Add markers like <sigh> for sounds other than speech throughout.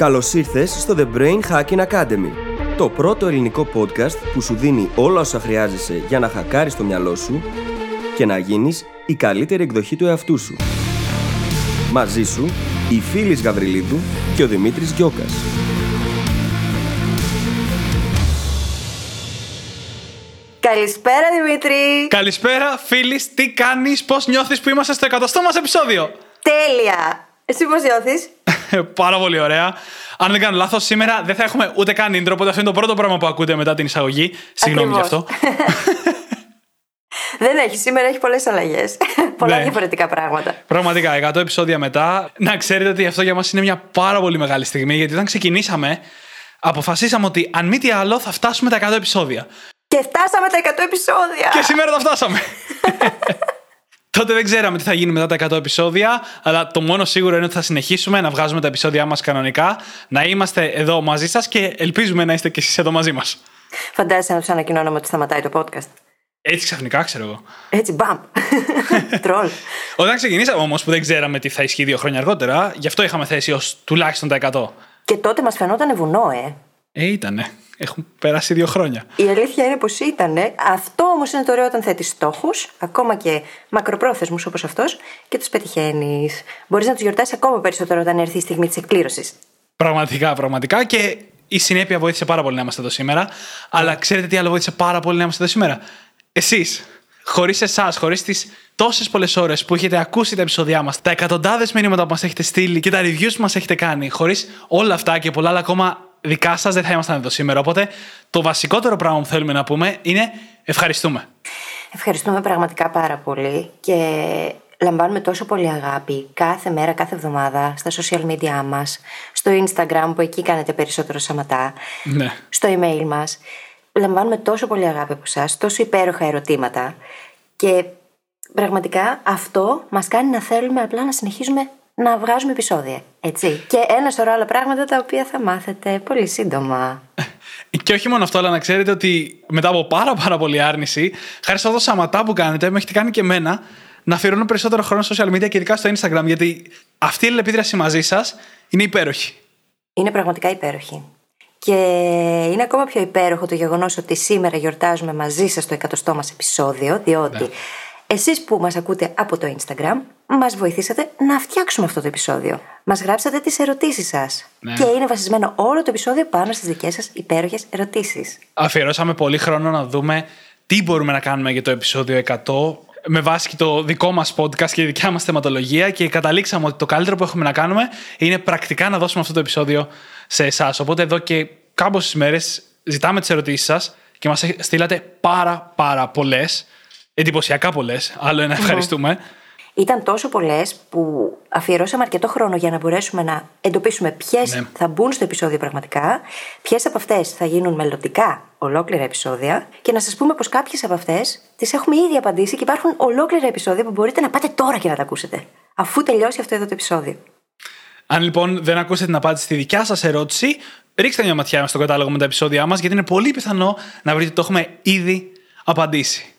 Καλώς ήρθες στο The Brain Hacking Academy, το πρώτο ελληνικό podcast που σου δίνει όλα όσα χρειάζεσαι για να χακάρεις το μυαλό σου και να γίνεις η καλύτερη εκδοχή του εαυτού σου. Μαζί σου, η Φίλης Γαβριλίδου και ο Δημήτρης Γιώκας. Καλησπέρα Δημήτρη! Καλησπέρα, φίλης. Τι κάνεις, πώς νιώθεις που είμαστε στο εκατοστό μας επεισόδιο; Τέλεια! Εσύ πώς νιώθεις; Πάρα πολύ ωραία. Αν δεν κάνω λάθος, σήμερα δεν θα έχουμε ούτε καν intro, οπότε αυτό είναι το πρώτο πράγμα που ακούτε μετά την εισαγωγή. Συγγνώμη γι' αυτό. <laughs> δεν έχει, σήμερα έχει πολλές αλλαγές. <laughs> Πολλά Ναι. διαφορετικά πράγματα. Πραγματικά, 100 επεισόδια μετά. Να ξέρετε ότι αυτό για μας είναι μια πάρα πολύ μεγάλη στιγμή, γιατί όταν ξεκινήσαμε, αποφασίσαμε ότι αν μη τι άλλο θα φτάσουμε τα 100 επεισόδια. Και φτάσαμε τα 100 επεισόδια! Και σήμερα τα φτάσαμε. <laughs> Τότε δεν ξέραμε τι θα γίνει μετά τα 100 επεισόδια, αλλά το μόνο σίγουρο είναι ότι θα συνεχίσουμε να βγάζουμε τα επεισόδια μας κανονικά, να είμαστε εδώ μαζί σας και ελπίζουμε να είστε και εσείς εδώ μαζί μας. Φαντάζεσαι να τους ανακοινώναμε ότι σταματάει το podcast. Έτσι ξαφνικά, ξέρω εγώ. Έτσι, μπαμ! <laughs> Τρολ. Όταν ξεκινήσαμε όμως, που δεν ξέραμε τι θα ισχύει δύο χρόνια αργότερα, γι' αυτό είχαμε θέσει ως τουλάχιστον τα 100. Και τότε μας φαινόταν βουνό, ε. Ε, ήτανε. Έχουν περάσει δύο χρόνια. Η αλήθεια είναι πως ήταν. Αυτό όμως είναι το ωραίο όταν θέτεις στόχους, ακόμα και μακροπρόθεσμους όπως αυτός, και τους πετυχαίνεις. Μπορείς να τους γιορτάσεις ακόμα περισσότερο όταν έρθει η στιγμή της εκπλήρωσης. Πραγματικά, πραγματικά. Και η συνέπεια βοήθησε πάρα πολύ να είμαστε εδώ σήμερα. Αλλά ξέρετε τι άλλο βοήθησε πάρα πολύ να είμαστε εδώ σήμερα; Εσείς. Χωρίς εσάς, χωρίς τις τόσες πολλές ώρες που έχετε ακούσει τα επεισόδια μας, τα εκατοντάδες μηνύματα που μας έχετε στείλει και τα reviews που μας έχετε κάνει, χωρίς όλα αυτά και πολλά άλλα ακόμα δικά σας, δεν θα ήμασταν εδώ σήμερα. Οπότε το βασικότερο πράγμα που θέλουμε να πούμε είναι ευχαριστούμε. Ευχαριστούμε πραγματικά πάρα πολύ και λαμβάνουμε τόσο πολύ αγάπη κάθε μέρα, κάθε εβδομάδα στα social media μας, στο Instagram που εκεί κάνετε περισσότερο σαματά, Ναι. στο email μας. Λαμβάνουμε τόσο πολύ αγάπη από εσά, τόσο υπέροχα ερωτήματα και πραγματικά αυτό μας κάνει να θέλουμε απλά να συνεχίζουμε να βγάζουμε επεισόδια, έτσι. Και ένα σωρό άλλα πράγματα τα οποία θα μάθετε πολύ σύντομα. Και όχι μόνο αυτό, αλλά να ξέρετε ότι μετά από πάρα πάρα πολύ άρνηση, χάρη σε αυτό το σαματά που κάνετε, με έχετε κάνει και εμένα να αφιερώνω περισσότερο χρόνο στο social media και ειδικά στο Instagram, γιατί αυτή η αλληλεπίδραση μαζί σας είναι υπέροχη. Είναι πραγματικά υπέροχη. Και είναι ακόμα πιο υπέροχο το γεγονός ότι σήμερα γιορτάζουμε μαζί σας το εκατοστό μας επεισόδιο, διότι εσείς που μας ακούτε από το Instagram, μας βοηθήσατε να φτιάξουμε αυτό το επεισόδιο. Μας γράψατε τις ερωτήσεις σας. Ναι. Και είναι βασισμένο όλο το επεισόδιο πάνω στις δικές σας υπέροχες ερωτήσεις. Αφιερώσαμε πολύ χρόνο να δούμε τι μπορούμε να κάνουμε για το επεισόδιο 100 με βάση και το δικό μας podcast και η δικιά μας θεματολογία και καταλήξαμε ότι το καλύτερο που έχουμε να κάνουμε είναι πρακτικά να δώσουμε αυτό το επεισόδιο σε εσάς. Οπότε εδώ και κάμποσες μέρες ζητάμε τις ερωτήσεις σας και μας στείλατε πάρα πάρα πολλές. Εντυπωσιακά πολλές. Άλλο ένα ευχαριστούμε. Ήταν τόσο πολλές που αφιερώσαμε αρκετό χρόνο για να μπορέσουμε να εντοπίσουμε ποιες Ναι. θα μπουν στο επεισόδιο πραγματικά, ποιες από αυτές θα γίνουν μελλοντικά ολόκληρα επεισόδια και να σας πούμε πως κάποιες από αυτές τις έχουμε ήδη απαντήσει και υπάρχουν ολόκληρα επεισόδια που μπορείτε να πάτε τώρα και να τα ακούσετε. Αφού τελειώσει αυτό εδώ το επεισόδιο. Αν λοιπόν δεν ακούσετε την απάντηση στη δικιά σας ερώτηση, ρίξτε μια ματιά στο κατάλογο με τα επεισόδια μας, γιατί είναι πολύ πιθανό να βρείτε ότι το έχουμε ήδη απαντήσει.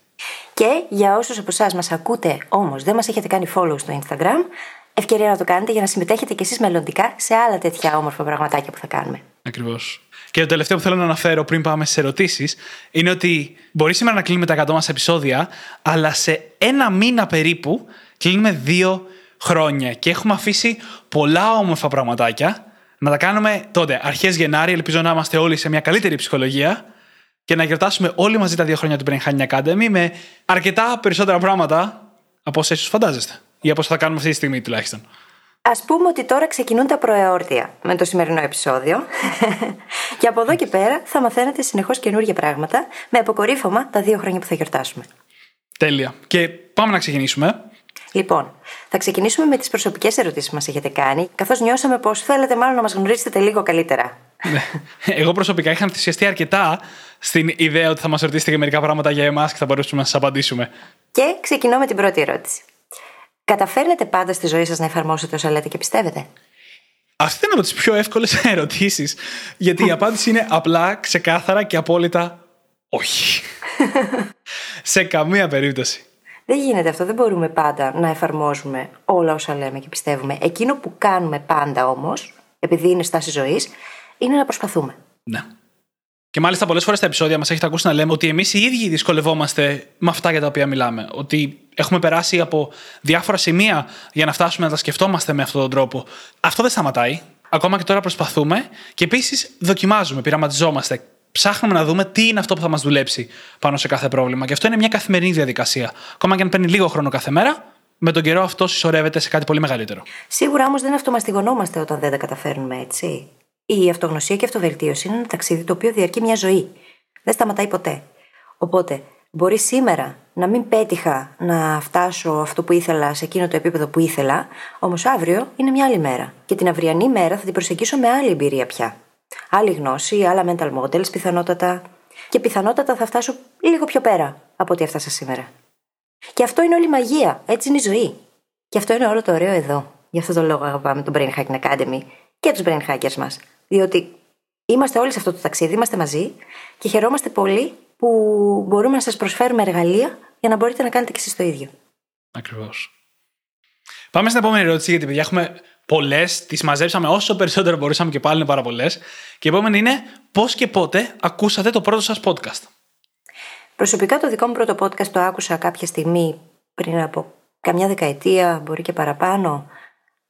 Και για όσους από εσάς μας ακούτε όμως δεν μας έχετε κάνει follow στο Instagram, ευκαιρία να το κάνετε για να συμμετέχετε κι εσείς μελλοντικά σε άλλα τέτοια όμορφα πραγματάκια που θα κάνουμε. Ακριβώς. Και το τελευταίο που θέλω να αναφέρω πριν πάμε στι ερωτήσεις είναι ότι μπορεί σήμερα να κλείνουμε τα 100 μας επεισόδια, αλλά σε ένα μήνα περίπου κλείνουμε δύο χρόνια και έχουμε αφήσει πολλά όμορφα πραγματάκια να τα κάνουμε τότε, αρχές Γενάρη. Ελπίζω να είμαστε όλοι σε μια καλύτερη ψυχολογία και να γιορτάσουμε όλοι μαζί τα δύο χρόνια του Brain Hacking Academy με αρκετά περισσότερα πράγματα από όσα ίσως φαντάζεστε. Ή από όσα θα κάνουμε αυτή τη στιγμή τουλάχιστον. Α πούμε ότι τώρα ξεκινούν τα προεόρτια με το σημερινό επεισόδιο. <laughs> και από εδώ και πέρα θα μαθαίνετε συνεχώς καινούργια πράγματα με αποκορύφωμα τα δύο χρόνια που θα γιορτάσουμε. Τέλεια. Και πάμε να ξεκινήσουμε. Λοιπόν, θα ξεκινήσουμε με τις προσωπικές ερωτήσεις που μας έχετε κάνει, καθώς νιώσαμε πως θέλετε μάλλον να μας γνωρίσετε λίγο καλύτερα. Ναι. Εγώ προσωπικά είχα ενθουσιαστεί αρκετά στην ιδέα ότι θα μας ρωτήσετε και μερικά πράγματα για εμάς και θα μπορέσουμε να σας απαντήσουμε. Και ξεκινώ με την πρώτη ερώτηση. Καταφέρνετε πάντα στη ζωή σας να εφαρμόσετε όσα λέτε και πιστεύετε; Αυτή είναι από τις πιο εύκολες <laughs> ερωτήσεις. Γιατί η απάντηση είναι απλά, ξεκάθαρα και απόλυτα όχι. <laughs> Σε καμία περίπτωση. Δεν γίνεται αυτό. Δεν μπορούμε πάντα να εφαρμόζουμε όλα όσα λέμε και πιστεύουμε. Εκείνο που κάνουμε πάντα όμως επειδή είναι στάση ζωής, είναι να προσπαθούμε. Ναι. Και μάλιστα πολλές φορές στα επεισόδια μας έχετε ακούσει να λέμε ότι εμείς οι ίδιοι δυσκολευόμαστε με αυτά για τα οποία μιλάμε. Ότι έχουμε περάσει από διάφορα σημεία για να φτάσουμε να τα σκεφτόμαστε με αυτόν τον τρόπο. Αυτό δεν σταματάει. Ακόμα και τώρα προσπαθούμε και επίσης δοκιμάζουμε, πειραματιζόμαστε. Ψάχνουμε να δούμε τι είναι αυτό που θα μας δουλέψει πάνω σε κάθε πρόβλημα. Και αυτό είναι μια καθημερινή διαδικασία. Ακόμα και αν παίρνει λίγο χρόνο κάθε μέρα, με τον καιρό αυτό συσσωρεύεται σε κάτι πολύ μεγαλύτερο. Σίγουρα όμως δεν αυτομαστιγωνόμαστε όταν δεν τα καταφέρνουμε έτσι. Η αυτογνωσία και η αυτοβελτίωση είναι ένα ταξίδι το οποίο διαρκεί μια ζωή. Δεν σταματάει ποτέ. Οπότε, μπορεί σήμερα να μην πέτυχα να φτάσω αυτό που ήθελα σε εκείνο το επίπεδο που ήθελα, όμως αύριο είναι μια άλλη μέρα. Και την αυριανή μέρα θα την προσεγγίσω με άλλη εμπειρία πια. Άλλη γνώση, άλλα mental models πιθανότατα. Και πιθανότατα θα φτάσω λίγο πιο πέρα από ό,τι έφτασα σήμερα. Και αυτό είναι όλη η μαγεία. Έτσι είναι η ζωή. Και αυτό είναι όλο το ωραίο εδώ. Γι' αυτό το λόγο αγαπάμε τον Brain Hacking Academy και τους Brain Hackers μας. Διότι είμαστε όλοι σε αυτό το ταξίδι, είμαστε μαζί και χαιρόμαστε πολύ που μπορούμε να σας προσφέρουμε εργαλεία για να μπορείτε να κάνετε και εσείς το ίδιο. Ακριβώς. Πάμε στην επόμενη ερώτηση, γιατί παιδιά έχουμε πολλές. Τις μαζέψαμε όσο περισσότερο μπορούσαμε και πάλι είναι πάρα πολλές. Και η επόμενη είναι πώς και πότε ακούσατε το πρώτο σας podcast; Προσωπικά το δικό μου πρώτο podcast το άκουσα κάποια στιγμή πριν από καμιά δεκαετία, μπορεί και παραπάνω.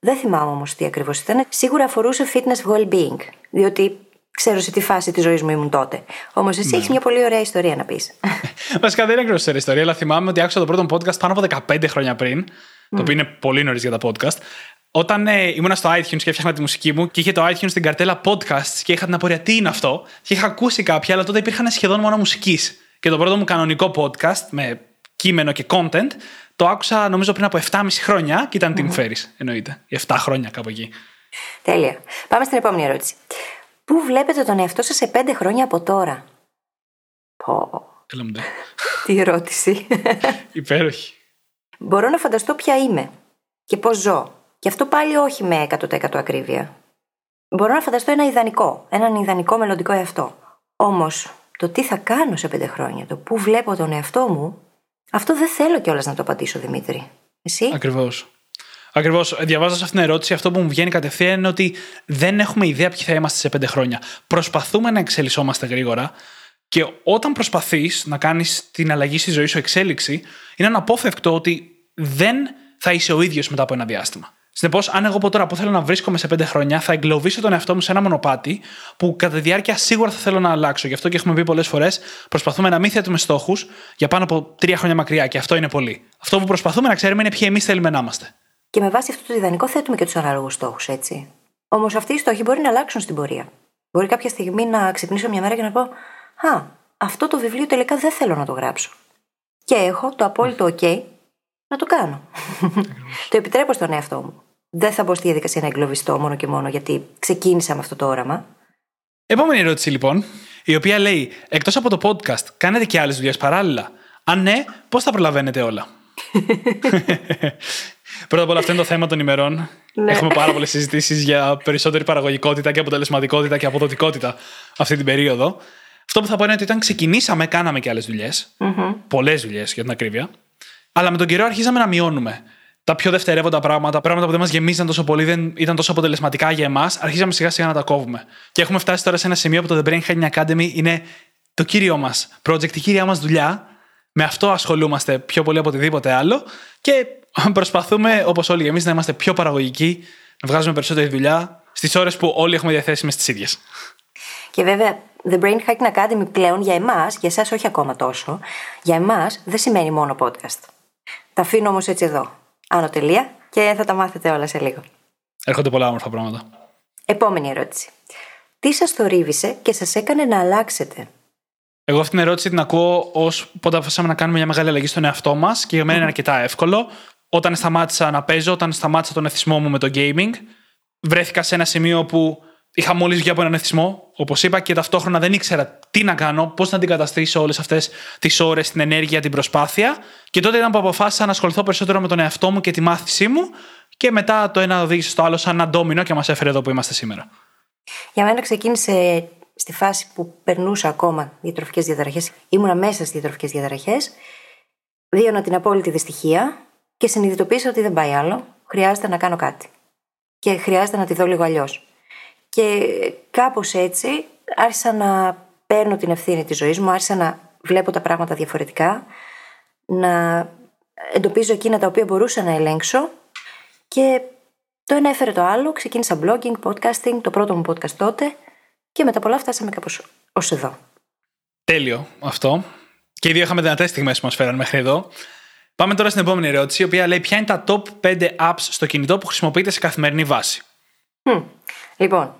Δεν θυμάμαι όμως τι ακριβώς ήταν. Σίγουρα αφορούσε fitness well-being, διότι ξέρω σε τι φάση της ζωής μου ήμουν τότε. Όμως εσύ ναι. έχεις μια πολύ ωραία ιστορία να πεις. <laughs> Βασικά δεν είναι ακριβώς ιστορία, αλλά θυμάμαι ότι άκουσα το πρώτο podcast πάνω από 15 χρόνια πριν, το οποίο είναι πολύ νωρίς για τα podcast. Όταν ε, ήμουν στο iTunes και έφτιαχνα τη μουσική μου και είχε το iTunes στην καρτέλα podcasts και είχα την απορία τι είναι αυτό; Και είχα ακούσει κάποια, αλλά τότε υπήρχαν σχεδόν μόνο μουσικής. Και το πρώτο μου κανονικό podcast με κείμενο και content το άκουσα νομίζω πριν από 7,5 χρόνια και ήταν την φέρει, εννοείται. 7 χρόνια κάπου εκεί. Τέλεια. Πάμε στην επόμενη ερώτηση. Πού βλέπετε τον εαυτό σας σε 5 χρόνια από τώρα, Πω. Έλα μου <laughs> Τι ερώτηση. <laughs> Υπέροχη. Μπορώ να φανταστώ ποια είμαι και πώς ζω. Και αυτό πάλι όχι με 100% ακρίβεια. Μπορώ να φανταστώ ένα ιδανικό, έναν ιδανικό μελλοντικό εαυτό. Όμως, το τι θα κάνω σε πέντε χρόνια, το πού βλέπω τον εαυτό μου, αυτό δεν θέλω κιόλας να το απαντήσω, Δημήτρη. Εσύ; Ακριβώς. Ακριβώς. Διαβάζοντας αυτήν την ερώτηση, αυτό που μου βγαίνει κατευθείαν είναι ότι δεν έχουμε ιδέα ποιοι θα είμαστε σε πέντε χρόνια. Προσπαθούμε να εξελισσόμαστε γρήγορα και όταν προσπαθείς να κάνεις την αλλαγή στη ζωή σου εξέλιξη, είναι αναπόφευκτο ότι δεν θα είσαι ο ίδιος μετά από ένα διάστημα. Συνεπώς, αν εγώ από τώρα που θέλω να βρίσκομαι σε πέντε χρόνια, θα εγκλωβίσω τον εαυτό μου σε ένα μονοπάτι που κατά τη διάρκεια σίγουρα θα θέλω να αλλάξω. Γι' αυτό και έχουμε πει πολλές φορές, προσπαθούμε να μην θέτουμε στόχους για πάνω από τρία χρόνια μακριά και αυτό είναι πολύ. Αυτό που προσπαθούμε να ξέρουμε είναι ποιοι εμείς θέλουμε να είμαστε. Και με βάση αυτό το ιδανικό θέτουμε και τους ανάλογους στόχους, έτσι. Όμως αυτοί οι στόχοι μπορεί να αλλάξουν στην πορεία. Μπορεί κάποια στιγμή να ξυπνήσω μια μέρα και να πω Α, αυτό το βιβλίο τελικά δεν θέλω να το γράψω. Και έχω το απόλυτο OK να το κάνω. <laughs> το επιτρέπω στον εαυτό μου. Δεν θα μπω στη διαδικασία να εγκλωβιστώ μόνο και μόνο γιατί ξεκίνησα με αυτό το όραμα. Επόμενη ερώτηση λοιπόν, η οποία λέει: Εκτός από το podcast, κάνετε και άλλες δουλειές παράλληλα. Αν ναι, πώς τα προλαβαίνετε όλα; <laughs> Πρώτα απ' όλα, αυτό είναι το θέμα των ημερών. Ναι. Έχουμε πάρα πολλές συζητήσεις για περισσότερη παραγωγικότητα και αποτελεσματικότητα και αποδοτικότητα αυτή την περίοδο. Αυτό που θα πω είναι ότι όταν ξεκινήσαμε, κάναμε και άλλες δουλειές. Mm-hmm. Πολλές δουλειές για την ακρίβεια. Αλλά με τον καιρό αρχίζαμε να μειώνουμε. Τα πιο δευτερεύοντα πράγματα, πράγματα που δεν μας γεμίζαν τόσο πολύ, δεν ήταν τόσο αποτελεσματικά για εμάς, αρχίζαμε σιγά σιγά να τα κόβουμε. Και έχουμε φτάσει τώρα σε ένα σημείο που το The Brain Hacking Academy είναι το κύριο μας project, η κύρια μας δουλειά. Με αυτό ασχολούμαστε πιο πολύ από οτιδήποτε άλλο και προσπαθούμε, όπως όλοι εμείς, να είμαστε πιο παραγωγικοί, να βγάζουμε περισσότερη δουλειά στις ώρες που όλοι έχουμε διαθέσιμε τις ίδιες. Και βέβαια, The Brain Hacking Academy πλέον για εμάς, για εσάς όχι ακόμα τόσο, για εμάς δεν σημαίνει μόνο podcast. Τα αφήνω όμως έτσι εδώ. Άνω τελεία και θα τα μάθετε όλα σε λίγο. Έρχονται πολλά όμορφα πράγματα. Επόμενη ερώτηση. Τι σας θορύβησε και σας έκανε να αλλάξετε; Εγώ αυτή την ερώτηση την ακούω ως πότε αποφασίσαμε να κάνουμε μια μεγάλη αλλαγή στον εαυτό μας και για μένα είναι αρκετά εύκολο. Όταν σταμάτησα να παίζω, όταν σταμάτησα τον εθισμό μου με το gaming, βρέθηκα σε ένα σημείο που είχα μόλις βγει από έναν εθισμό, όπως είπα, και ταυτόχρονα δεν ήξερα τι να κάνω, πώς να αντικαταστήσω όλες αυτές τις ώρες, την ενέργεια, την προσπάθεια. Και τότε ήταν που αποφάσισα να ασχοληθώ περισσότερο με τον εαυτό μου και τη μάθησή μου. Και μετά το ένα οδήγησε στο άλλο σαν ένα ντόμινο και μας έφερε εδώ που είμαστε σήμερα. Για μένα ξεκίνησε στη φάση που περνούσα ακόμα διατροφικές διαταραχές. Ήμουνα μέσα στις διατροφικές διαταραχές. Βίωνα την απόλυτη δυστυχία και συνειδητοποίησα ότι δεν πάει άλλο. Χρειάζεται να κάνω κάτι. Και χρειάζεται να τη δω λίγο αλλιώς. Και κάπως έτσι άρχισα να παίρνω την ευθύνη της ζωής μου, άρχισα να βλέπω τα πράγματα διαφορετικά, να εντοπίζω εκείνα τα οποία μπορούσα να ελέγξω και το ένα έφερε το άλλο, ξεκίνησα blogging, podcasting, το πρώτο μου podcast τότε και μετά πολλά φτάσαμε κάπως ως εδώ. Τέλειο αυτό. Και οι δύο είχαμε δυνατές στιγμές που μας φέραν μέχρι εδώ. Πάμε τώρα στην επόμενη ερώτηση, η οποία λέει: Ποια είναι τα top 5 apps στο κινητό που χρησιμοποιείτε σε καθημερινή βάση; Hm. Λοιπόν,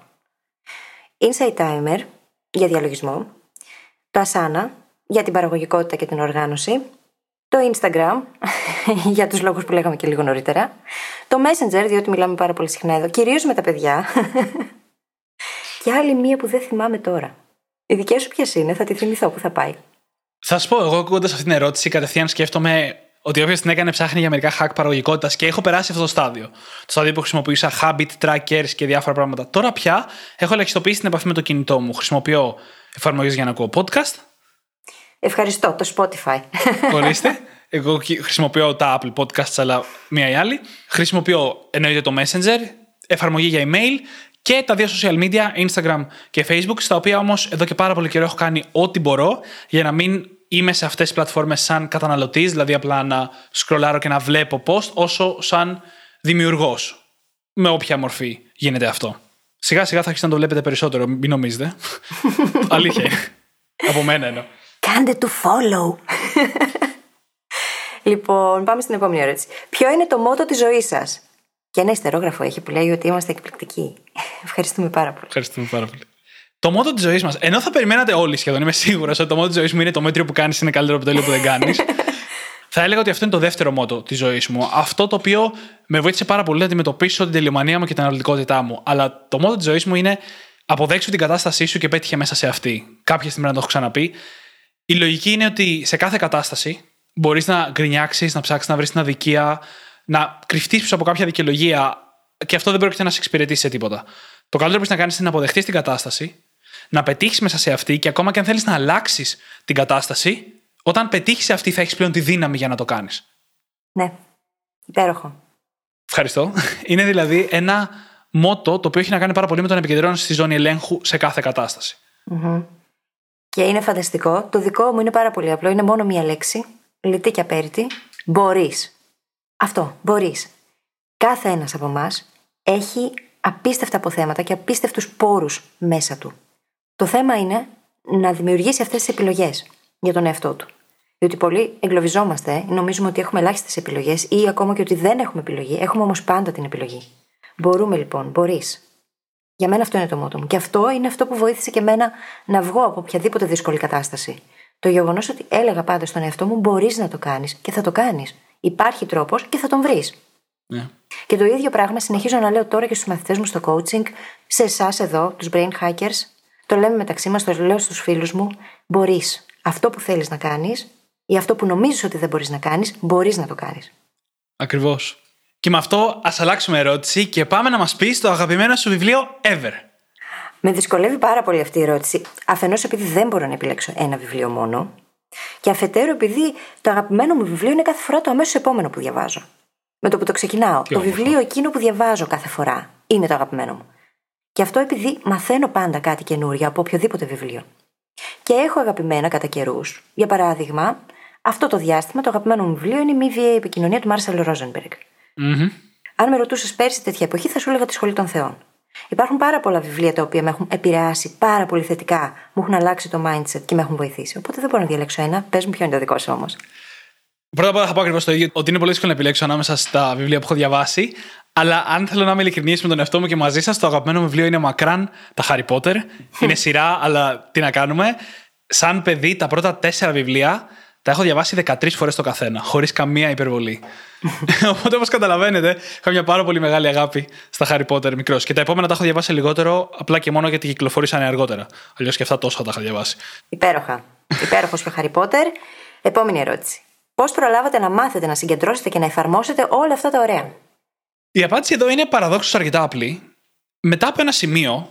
Insight Timer για διαλογισμό, το Asana για την παραγωγικότητα και την οργάνωση, το Instagram <laughs> για τους λόγους που λέγαμε και λίγο νωρίτερα, το Messenger διότι μιλάμε πάρα πολύ συχνά εδώ, κυρίως με τα παιδιά <laughs> και άλλη μία που δεν θυμάμαι τώρα. Η δικιά σου ποια είναι, θα τη θυμηθώ που θα πάει. Θα σου πω, εγώ ακούγοντας αυτή την ερώτηση, κατευθείαν σκέφτομαι ότι όποιος την έκανε ψάχνει για μερικά hack παραγωγικότητας και έχω περάσει αυτό το στάδιο. Το στάδιο που χρησιμοποιούσα habit trackers και διάφορα πράγματα. Τώρα πια έχω ελαχιστοποιήσει την επαφή με το κινητό μου. Χρησιμοποιώ εφαρμογές για να ακούω podcast. Ευχαριστώ, το Spotify. Ορίστε. Εγώ χρησιμοποιώ τα Apple Podcasts, αλλά μία ή άλλη. Χρησιμοποιώ εννοείται το Messenger, εφαρμογή για email και τα δύο social media, Instagram και Facebook, στα οποία όμως εδώ και πάρα πολύ καιρό έχω κάνει ό,τι μπορώ για να μην είμαι σε αυτές τις πλατφόρμες σαν καταναλωτής, δηλαδή απλά να σκρολάρω και να βλέπω post, όσο σαν δημιουργός. Με όποια μορφή γίνεται αυτό. Σιγά σιγά θα αρχίσει να το βλέπετε περισσότερο, μην νομίζετε. <laughs> Αλήθεια. Από μένα εννοώ. Κάντε του follow. <laughs> λοιπόν, πάμε στην επόμενη ερώτηση. Ποιο είναι το μότο της ζωής σας, και ένα ιστερόγραφο έχει που λέει ότι είμαστε εκπληκτικοί. <laughs> Ευχαριστούμε πάρα πολύ. Ευχαριστούμε πάρα πολύ. Το μότο της ζωής μας. Ενώ θα περιμένατε όλοι σχεδόν, είμαι σίγουρος ότι το μότο της ζωής μου είναι το μέτριο που κάνεις είναι καλύτερο από το τέλειο που δεν κάνεις. <laughs> θα έλεγα ότι αυτό είναι το δεύτερο μότο της ζωής μου. Αυτό το οποίο με βοήθησε πάρα πολύ να αντιμετωπίσω την τελειομανία μου και την αναλυτικότητά μου. Αλλά το μότο της ζωής μου είναι αποδέξου την κατάστασή σου και πέτυχε μέσα σε αυτή. Κάποια στιγμή να το έχω ξαναπεί. Η λογική είναι ότι σε κάθε κατάσταση μπορείς να γκρινιάξεις, να ψάξεις να βρεις την αδικία, να κρυφτείς πίσω από κάποια δικαιολογία και αυτό δεν πρόκειται να σε εξυπηρετήσει σε τίποτα. Το καλύτερο που να κάνεις είναι να αποδεχτείς την κατάσταση, να πετύχεις μέσα σε αυτή και ακόμα και αν θέλεις να αλλάξεις την κατάσταση, όταν πετύχεις σε αυτή θα έχεις πλέον τη δύναμη για να το κάνεις. Ναι. Υπέροχο. Ευχαριστώ. <laughs> Είναι δηλαδή ένα μότο το οποίο έχει να κάνει πάρα πολύ με τον επικεντρώνω στη ζώνη ελέγχου σε κάθε Και είναι φανταστικό. Το δικό μου είναι πάρα πολύ απλό. Είναι μόνο μία λέξη. Λυτή και απέριτη. Μπορείς. Αυτό, μπορείς. Κάθε ένας από εμάς έχει απίστευτα αποθέματα και απίστευτους πόρους μέσα του. Το θέμα είναι να δημιουργήσει αυτές τις επιλογές για τον εαυτό του. Διότι πολλοί εγκλωβιζόμαστε, νομίζουμε ότι έχουμε ελάχιστες επιλογές ή ακόμα και ότι δεν έχουμε επιλογή. Έχουμε όμως πάντα την επιλογή. Μπορούμε λοιπόν, μπορείς. Για μένα αυτό είναι το μότο μου. Και αυτό είναι αυτό που βοήθησε και εμένα να βγω από οποιαδήποτε δύσκολη κατάσταση. Το γεγονός ότι έλεγα πάντα στον εαυτό μου: Μπορείς να το κάνεις και θα το κάνεις. Υπάρχει τρόπος και θα τον βρεις. Ναι. Και το ίδιο πράγμα συνεχίζω να λέω τώρα και στους μαθητές μου στο coaching, σε εσάς εδώ, τους brain hackers. Το λέμε μεταξύ μας, το λέω στους φίλους μου. Μπορείς αυτό που θέλεις να κάνεις ή αυτό που νομίζεις ότι δεν μπορείς να κάνεις, μπορείς να το κάνεις. Ακριβώς. Και με αυτό ας αλλάξουμε ερώτηση και πάμε να μας πει το αγαπημένο σου βιβλίο ever. Με δυσκολεύει πάρα πολύ αυτή η ερώτηση. Αφενός επειδή δεν μπορώ να επιλέξω ένα βιβλίο μόνο. Και αφετέρου, επειδή το αγαπημένο μου βιβλίο είναι κάθε φορά το αμέσως επόμενο που διαβάζω. Με το που το ξεκινάω. το βιβλίο εκείνο που διαβάζω κάθε φορά είναι το αγαπημένο μου. Και αυτό επειδή μαθαίνω πάντα κάτι καινούριο από οποιοδήποτε βιβλίο. Και έχω αγαπημένα κατά καιρούς. Για παράδειγμα, αυτό το διάστημα το αγαπημένο μου βιβλίο είναι η μη βίαιη επικοινωνία του Μάρσελ Ρόζενμπεργκ. Αν με ρωτούσες πέρσι τέτοια εποχή, θα σου έλεγα τη σχολή των Θεών. Υπάρχουν πάρα πολλά βιβλία τα οποία με έχουν επηρεάσει πάρα πολύ θετικά, μου έχουν αλλάξει το mindset και με έχουν βοηθήσει. Οπότε δεν μπορώ να διαλέξω ένα. Πες μου, ποιο είναι το δικό σου όμως. Πρώτα απ' όλα θα πω ακριβώς το ίδιο, ότι είναι πολύ δύσκολο να επιλέξω ανάμεσα στα βιβλία που έχω διαβάσει. Αλλά αν θέλω να είμαι ειλικρινής με τον εαυτό μου και μαζί σας, το αγαπημένο βιβλίο είναι μακράν τα Harry Potter. είναι σειρά, αλλά τι να κάνουμε. Σαν παιδί, τα πρώτα τέσσερα βιβλία τα έχω διαβάσει 13 φορές το καθένα, χωρίς καμία υπερβολή. <laughs> Οπότε, όπως καταλαβαίνετε, είχα μια πάρα πολύ μεγάλη αγάπη στα Harry Potter μικρός. Και τα επόμενα τα έχω διαβάσει λιγότερο, απλά και μόνο γιατί κυκλοφορήσαν αργότερα. Αλλιώς και αυτά τόσο τα είχα διαβάσει. Υπέροχα. Υπέροχος και ο Harry Potter. Επόμενη ερώτηση. Πώς προλάβατε να μάθετε, να συγκεντρώσετε και να εφαρμόσετε όλα αυτά τα ωραία; Η απάντηση εδώ είναι παραδόξως αρκετά απλή. Μετά από ένα σημείο,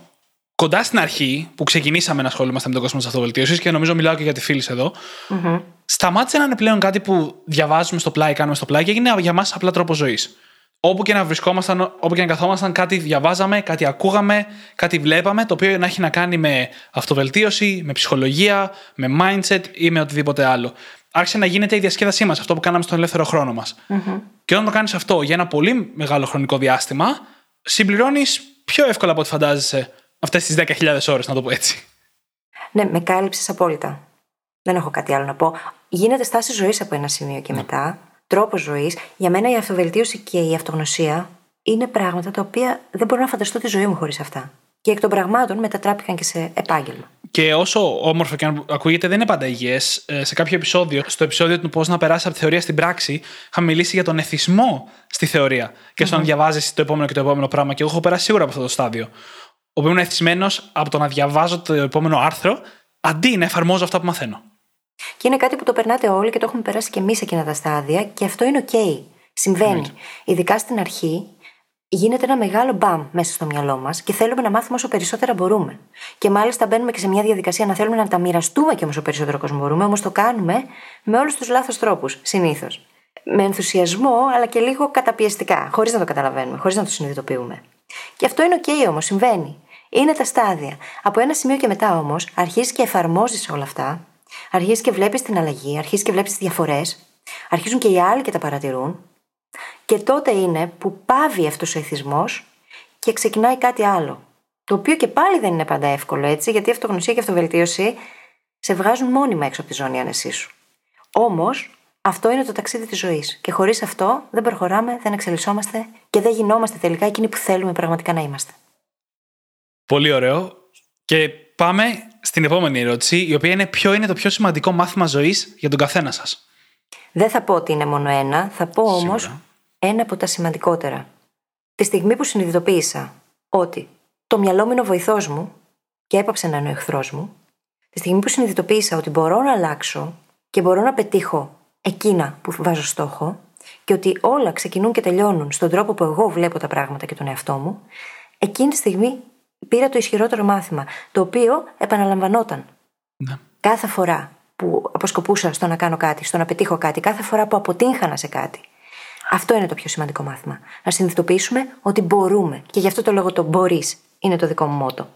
κοντά στην αρχή που ξεκινήσαμε να ασχολούμαστε με τον κόσμο της αυτοβελτίωσης και νομίζω μιλάω και για τη φίλη εδώ, mm-hmm. σταμάτησε να είναι πλέον κάτι που διαβάζουμε στο πλάι, κάνουμε στο πλάι και έγινε για μας απλά τρόπο ζωής. όπου και να βρισκόμασταν, όπου και να καθόμασταν, κάτι διαβάζαμε, κάτι ακούγαμε, κάτι βλέπαμε, το οποίο να έχει να κάνει με αυτοβελτίωση, με ψυχολογία, με mindset ή με οτιδήποτε άλλο. Άρχισε να γίνεται η διασκέδασή μας, αυτό που κάναμε στον ελεύθερο χρόνο μας. Και όταν το κάνεις αυτό για ένα πολύ μεγάλο χρονικό διάστημα, συμπληρώνεις πιο εύκολα από ό,τι φαντάζεσαι αυτές τις 10.000 ώρες, να το πω έτσι. Ναι, με κάλυψες απόλυτα. Δεν έχω κάτι άλλο να πω. Γίνεται στάση ζωής από ένα σημείο και μετά τρόπος ζωής, για μένα η αυτοβελτίωση και η αυτογνωσία είναι πράγματα τα οποία δεν μπορώ να φανταστώ τη ζωή μου χωρίς αυτά. Και εκ των πραγμάτων μετατράπηκαν και σε επάγγελμα. Και όσο όμορφο και αν ακούγεται, δεν είναι πάντα υγιές. Ε, σε κάποιο επεισόδιο, στο επεισόδιο του Πώς να περάσει από τη θεωρία στην πράξη, είχα μιλήσει για τον εθισμό στη θεωρία. Και στο mm-hmm. να διαβάζεις το επόμενο και το επόμενο πράγμα. Και εγώ έχω περάσει σίγουρα από αυτό το στάδιο. Όπου ήμουν εθισμένος από το να διαβάζω το επόμενο άρθρο, αντί να εφαρμόζω αυτά που μαθαίνω. Και είναι κάτι που το περνάτε όλοι και το έχουμε περάσει και εμείς εκείνα τα στάδια και αυτό είναι OK. Συμβαίνει. Ειδικά στην αρχή γίνεται ένα μεγάλο μπαμ μέσα στο μυαλό μας και θέλουμε να μάθουμε όσο περισσότερα μπορούμε. Και μάλιστα μπαίνουμε και σε μια διαδικασία να θέλουμε να τα μοιραστούμε και όσο περισσότερο κόσμο μπορούμε, όμως το κάνουμε με όλους τους λάθος τρόπους, συνήθως. Με ενθουσιασμό, αλλά και λίγο καταπιεστικά, χωρίς να το καταλαβαίνουμε, χωρίς να το συνειδητοποιούμε. Και αυτό είναι OK όμως, συμβαίνει. Είναι τα στάδια. Από ένα σημείο και μετά όμως αρχίζεις και εφαρμόζεις όλα αυτά Αρχίζεις και βλέπεις την αλλαγή, αρχίζεις και βλέπεις τις διαφορές, αρχίζουν και οι άλλοι και τα παρατηρούν. Και τότε είναι που πάβει αυτός ο εθισμός και ξεκινάει κάτι άλλο. Το οποίο και πάλι δεν είναι πάντα εύκολο έτσι, γιατί η αυτογνωσία και η αυτοβελτίωση σε βγάζουν μόνιμα έξω από τη ζώνη άνεσή σου. Όμως, αυτό είναι το ταξίδι της ζωής. Και χωρίς αυτό δεν προχωράμε, δεν εξελισσόμαστε και δεν γινόμαστε τελικά εκείνοι που θέλουμε πραγματικά να είμαστε. Πολύ ωραίο. Και πάμε στην επόμενη ερώτηση, η οποία είναι ποιο είναι το πιο σημαντικό μάθημα ζωής για τον καθένα σας; Δεν θα πω ότι είναι μόνο ένα, θα πω όμως ένα από τα σημαντικότερα. Τη στιγμή που συνειδητοποίησα ότι το μυαλό μου είναι ο βοηθός μου και έπαψε να είναι ο εχθρός μου, τη στιγμή που συνειδητοποίησα ότι μπορώ να αλλάξω και μπορώ να πετύχω εκείνα που βάζω στόχο και ότι όλα ξεκινούν και τελειώνουν στον τρόπο που εγώ βλέπω τα πράγματα και τον εαυτό μου, εκείνη τη στιγμή πήρα το ισχυρότερο μάθημα, το οποίο επαναλαμβανόταν. Ναι. Κάθε φορά που αποσκοπούσα στο να κάνω κάτι, στο να πετύχω κάτι, κάθε φορά που αποτύχανα σε κάτι. Αυτό είναι το πιο σημαντικό μάθημα. Να συνειδητοποιήσουμε ότι μπορούμε. Και γι' αυτό το λόγο το μπορείς είναι το δικό μου μότο.